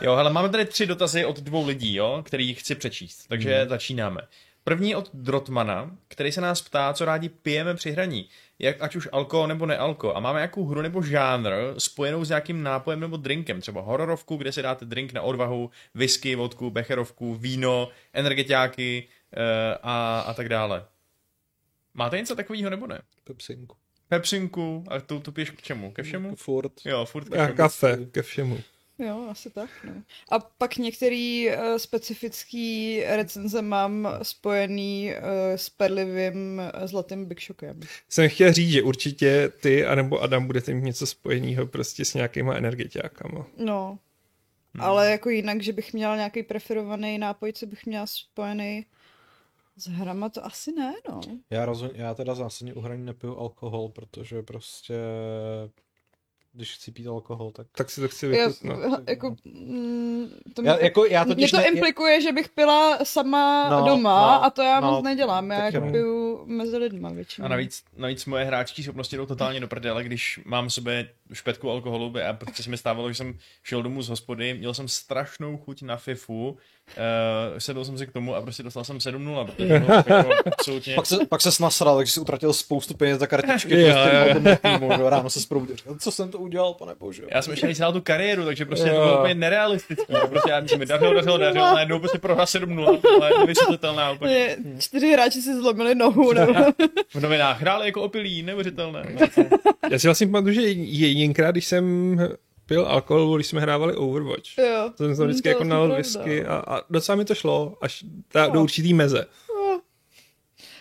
Jo, hele, máme tady tři dotazy od dvou lidí, jo, který chci přečíst. Takže hmm. začínáme. První od Drotmana, který se nás ptá, co rádi pijeme při hraní. Jak, ať už alko nebo nealko. A máme nějakou hru nebo žánr spojenou s nějakým nápojem nebo drinkem. Třeba hororovku, kde si dáte drink na odvahu, whisky, vodku, becherovku, víno, energetiáky e, a, a tak dále. Máte něco takového nebo ne? Pepsinku. Pepsinku, a to, to piješ k čemu? Ke všemu? Furt. Jo, furt ke A všemu. kafe, ke všemu. Jo, asi tak, no. A pak některý uh, specifický recenze mám spojený uh, s perlivým uh, zlatým Big Shockem. Jsem chtěl říct, že určitě ty anebo Adam budete mít něco spojeného prostě s nějakýma energetiákama. No. Hmm. Ale jako jinak, že bych měla nějaký preferovaný nápoj, co bych měla spojený s hrama, to asi ne, no. Já, rozum, já teda zásadně u hraní nepiju alkohol, protože prostě když chci pít alkohol, tak... Tak si to chci Já, vychutnat. no, jako, mm, to Já, mě, jako, já mě to ne, implikuje, že bych pila sama No, doma no, a to já no, moc nedělám. Já jako piju mezi lidma většinou. A navíc, navíc moje hráčské schopnosti jdou totálně do prdele, když mám sobě špetku alkoholu a prostě se mi stávalo, že jsem šel domů z hospody, měl jsem strašnou chuť na FIFU, uh, sedl jsem si k tomu a prostě dostal jsem 7-0, protože to bylo jako absolutně... Pak se, pak se nasral, takže si utratil spoustu peněz za kartičky. Jo, prostě jo, jo. na tom týmu, že ráno se zproudil. říkal, Co jsem to udělal, pane bože? Já jsem ještě nedělal tu kariéru, takže prostě Jo. to bylo úplně nerealistické. Prostě já mi dařilo, dařilo, dařilo, najednou prostě prohrál 7-0, ale je nevysvětlitelná úplně. Čtyři hráči si zlomili nohu. Nebo... V novinách hráli jako opilí, neuvěřitelné. Já si vlastně pamatuju, že jedinkrát, když jsem pil alkohol, když jsme hrávali Overwatch. jo. To jsem vždycky to jako nalil whisky a, a docela mi to šlo, až ta, do určitý meze. No.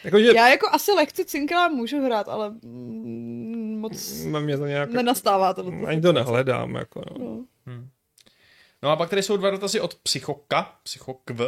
Jakože Já jako asi lehce cinkrát můžu hrát, ale mm, moc mám mě to nějak... nenastává to. Ani to nehledám, jako no. No. No a pak tady jsou dva dotazy od Psychoka, Psychokv.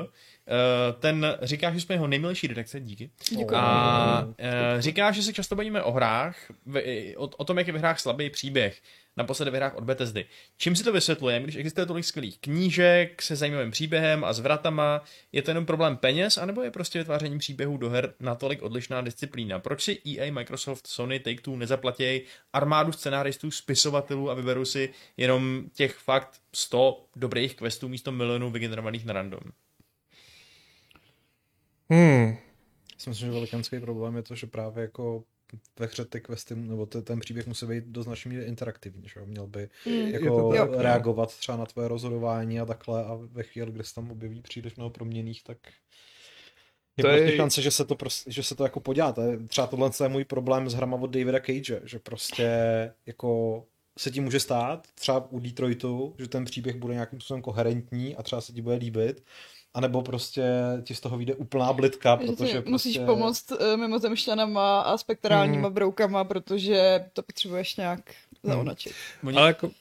Uh, ten říká, že jsme jeho nejmilejší redakce, díky. Děkuji. A uh, říká, že se často bavíme o hrách, v, o, o tom, jak je v hrách slabý příběh. Naposledy v hrách od Bethesdy. Čím si to vysvětlujeme, když existuje tolik skvělých knížek se zajímavým příběhem a zvratama? Je to jenom problém peněz, anebo je prostě vytváření příběhů do her natolik odlišná disciplína? Proč si EA, Microsoft, Sony, Take-Two nezaplatějí armádu scenáristů, spisovatelů a vyberou si jenom těch fakt 100 dobrých questů místo milionů vygenerovaných na random? Hmm. Já si myslím, že velikánský problém je to, že právě jako ve hře ty questy, nebo te- ten příběh musí být do značné míry interaktivní, že jo? Měl by Mm. jako tak, reagovat třeba na tvoje rozhodování a takhle a ve chvíli, kdy se tam objeví příliš mnoho proměných, tak je To to prostě je- šance, že se to, prostě, že se to jako podělá. To je, třeba tohle je můj problém s hrama od Davida Cage, že prostě jako se ti může stát, třeba u Detroitu, že ten příběh bude nějakým způsobem koherentní a třeba se ti bude líbit, anebo prostě ti z toho vyjde úplná blitka, Že protože prostě... musíš pomoct uh, mimozemšťanama a spektrálníma Hmm. broukama, protože to potřebuješ nějak zaonačit. Oni, Ale jako,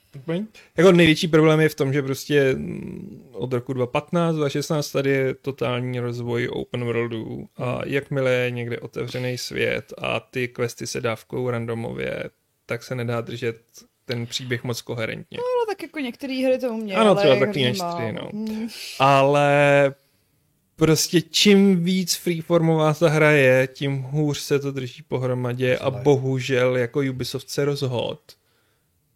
jako největší problém je v tom, že prostě mm, od roku 2015, 2016 tady je totální rozvoj open worldů a jakmile je někde otevřený svět a ty questy se dávkou randomově, tak se nedá držet ten příběh moc koherentně. No tak jako některé hry to umějí, Ano, ale třeba takový málo. N4, no. Hmm. Ale prostě čím víc freeformová ta hra je, tím hůř se to drží pohromadě a Celé. bohužel jako Ubisoft se rozhod,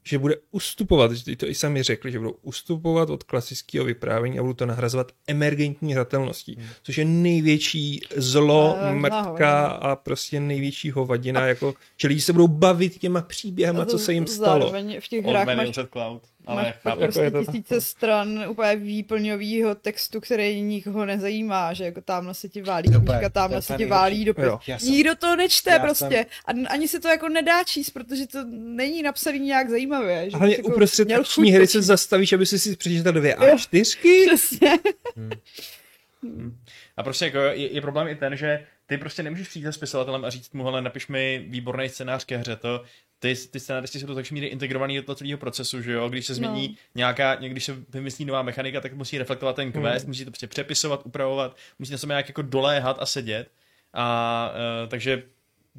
že bude ustupovat, že to i sami řekli, že budou ustupovat od klasického vyprávění a budou to nahrazovat emergentní hratelností, Hmm. což je největší zlo, Eh, mrtka nahoře. a prostě největší hovadina, jako, že lidi se budou bavit těma příběhama, co se jim stalo. Zároveň v těch Old hrách Man máš Cloud. Ale chápu. Jako prostě je to- tisíce stran úplně výplňového textu, který nikoho nezajímá, že jako tamhle se ti válí No, knížka, to tamhle se ti válí dopis. Jsem- Nikdo to nečte já prostě. A ani se to jako nedá číst, protože to není napsaný nějak zajímavě. Že Hlavně jako uprostřed akční hry to se zastavíš, aby si si přečítal dvě Jo. A4. Přesně. A prostě jako je, je, problém i ten, že ty prostě nemůžeš přijít za spisovatelem a říct mu, hele, napiš mi výborný scénář ke hře, to ty, ty scénáristi jsou do takové míry integrovaný do toho celého procesu, že jo, když se změní No. nějaká, když se vymyslí nová mechanika, tak musí reflektovat ten quest, musí to prostě přepisovat, upravovat, musí na sebe nějak jako doléhat a sedět. A uh, takže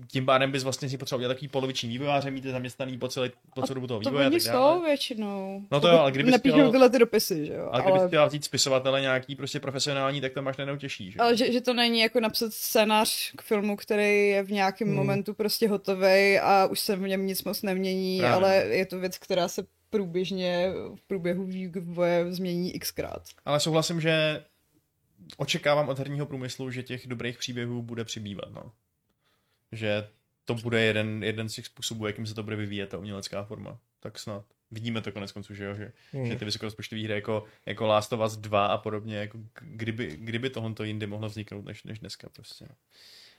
tím pádem bys vlastně si potřeboval udělat takový poloviční vývojáře, mít je zaměstnaný po, celý, po celou dobu toho To vývoje a oni jsou většinou. No to jo, ale kdybys Nepíšou chtěl- tyhle ty dopisy, že jo. Ale kdybys Ale, chtěla vzít spisovatele nějaký prostě profesionální, tak to máš najednou těžší, že? ale že, že, to není jako napsat scénář k filmu, který je v nějakém Hmm. momentu prostě hotový a už se v něm nic moc nemění, Právě. ale je to věc, která se průběžně v průběhu vývoje změní xkrát. Ale souhlasím, že očekávám od herního průmyslu, že těch dobrých příběhů bude přibývat, no. Že to bude jeden, jeden z těch způsobů, jakým se to bude vyvíjet, ta umělecká forma. Tak snad. Vidíme to konec konců, že jo, že, Hmm. že ty vysokorozpočtové hry jako, jako Last of Us 2 a podobně, jako kdyby, kdyby tohle jindy mohlo vzniknout než, než dneska prostě. no.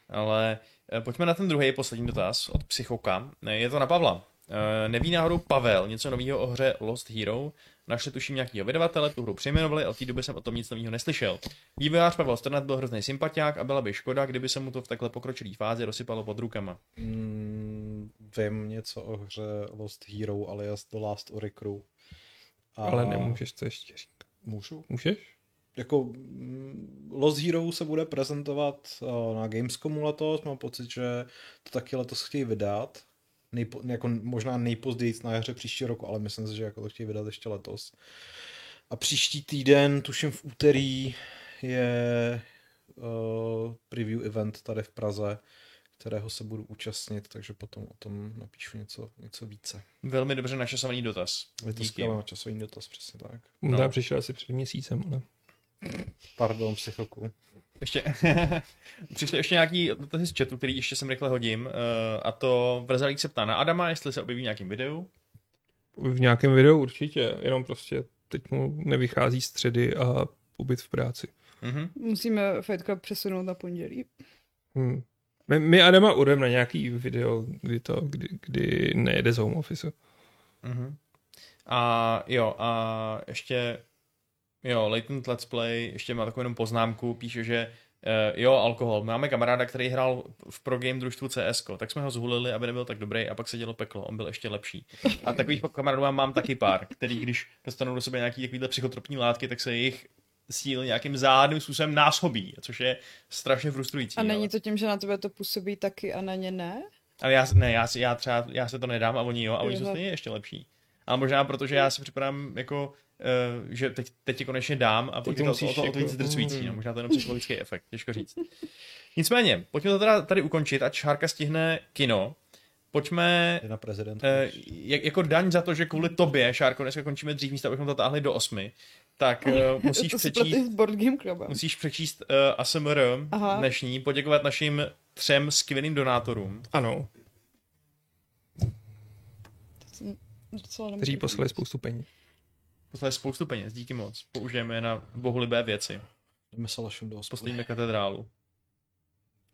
Ale eh, pojďme na ten druhý poslední dotaz od Psychoka. Je to na Pavla. Eh, Neví náhodou Pavel něco nového o hře Lost Hero? Našli tuším nějakýho vydavatele, tu hru přejmenovali a od té doby jsem o tom nic nového neslyšel. Vývojář Pavel Strnat byl hrozný sympatiák a byla by škoda, kdyby se mu to v takhle pokročilé fázi rozsypalo pod rukama. Mm, vím něco o hře Lost Hero alias The Last Oricru. A Ale nemůžeš to ještě říct. Můžu? Můžeš? Jako mm, Lost Hero se bude prezentovat uh, na Gamescomu letos, mám pocit, že to taky letos chtějí vydat. Nejpo, jako možná nejpozději na jaře příští roku, ale myslím si, že jako to chtějí vydat ještě letos. A příští týden, tuším v úterý, je uh, preview event tady v Praze, kterého se budu účastnit, takže potom o tom napíšu něco, něco více. Velmi dobře načasovaný dotaz. Je to skvělé časový dotaz, přesně tak. No. No. Já přišel asi před měsícem, ale... Pardon, psychoku. Ještě, přišly ještě nějaký dotazy z chatu, který ještě sem rychle hodím. Uh, a to Vrzalík se ptá na Adama, jestli se objeví v nějakém videu. V nějakém videu určitě, jenom prostě teď mu nevychází středy a pobyt v práci. Mhm. Musíme Fight Club přesunout na pondělí. Hmm. My, my Adama udem na nějaký video, kdy to, kdy, kdy nejede z home office. Mhm. A jo, a ještě, jo, Latent Let's Play, ještě má takovou jenom poznámku, píše, že Uh, jo, alkohol. Máme kamaráda, který hrál v pro game družstvu CS, tak jsme ho zhulili, aby nebyl tak dobrý, a pak se dělo peklo, on byl ještě lepší. A takových kamarádů mám, mám taky pár, který když dostanou do sebe nějaký takovýhle psychotropní látky, tak se jejich síl nějakým záhadným způsobem násobí, což je strašně frustrující. A není ale- to tím, že na tebe to působí taky a na ně ne? ale já, ne, já, já třeba, já se to nedám a oni jo, a oni jsou stejně ještě lepší. Ale možná protože já si připadám jako, že teď, teď ti konečně dám a je to, musíš o to, o to víc jako- zdrcující, no, možná to je jenom psychologický efekt, těžko říct. Nicméně, pojďme to teda tady ukončit, ať Šárka stihne kino. Pojďme na prezident. Eh, jak, jako daň za to, že kvůli tobě, Šárko, dneska končíme dřív místo, abychom to táhli do osmi, tak uh, musíš přečíst, Board Game Clubem. musíš přečíst uh, ASMR Aha. dnešní, poděkovat našim třem skvělým donátorům. Ano, kteří poslali spoustu peněz. Posláš spoustu peněz, díky moc. Použijeme je na bohulibé věci. Jdeme se lašem do hospody. Postavíme katedrálu.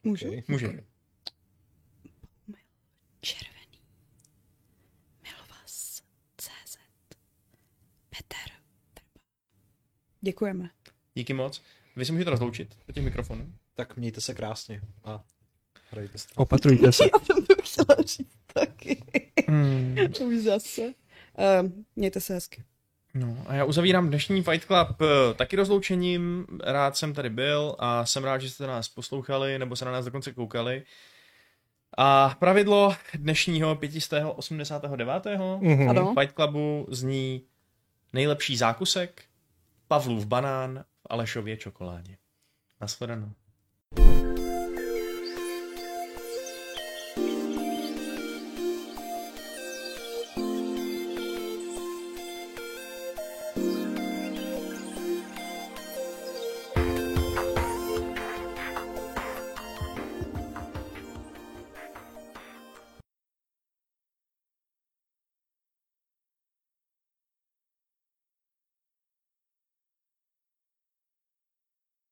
Můžu? Okay. Můžeme. Červený. Milovas. CZ. Petr. Děkujeme. Díky moc. Vy se můžete rozloučit do těch mikrofonů. Tak mějte se krásně a hrajte se. Opatrujte se. Já jsem to chtěla říct taky. Hmm. Už zase. Uh, mějte se hezky. No a já uzavírám dnešní Fight Club eh, taky rozloučením. Rád jsem tady byl a jsem rád, že jste nás poslouchali nebo se na nás dokonce koukali. A pravidlo dnešního 589. Mhm. Ano. Fight Clubu zní nejlepší zákusek, Pavlův banán v Alešově čokoládě. Naschledanou.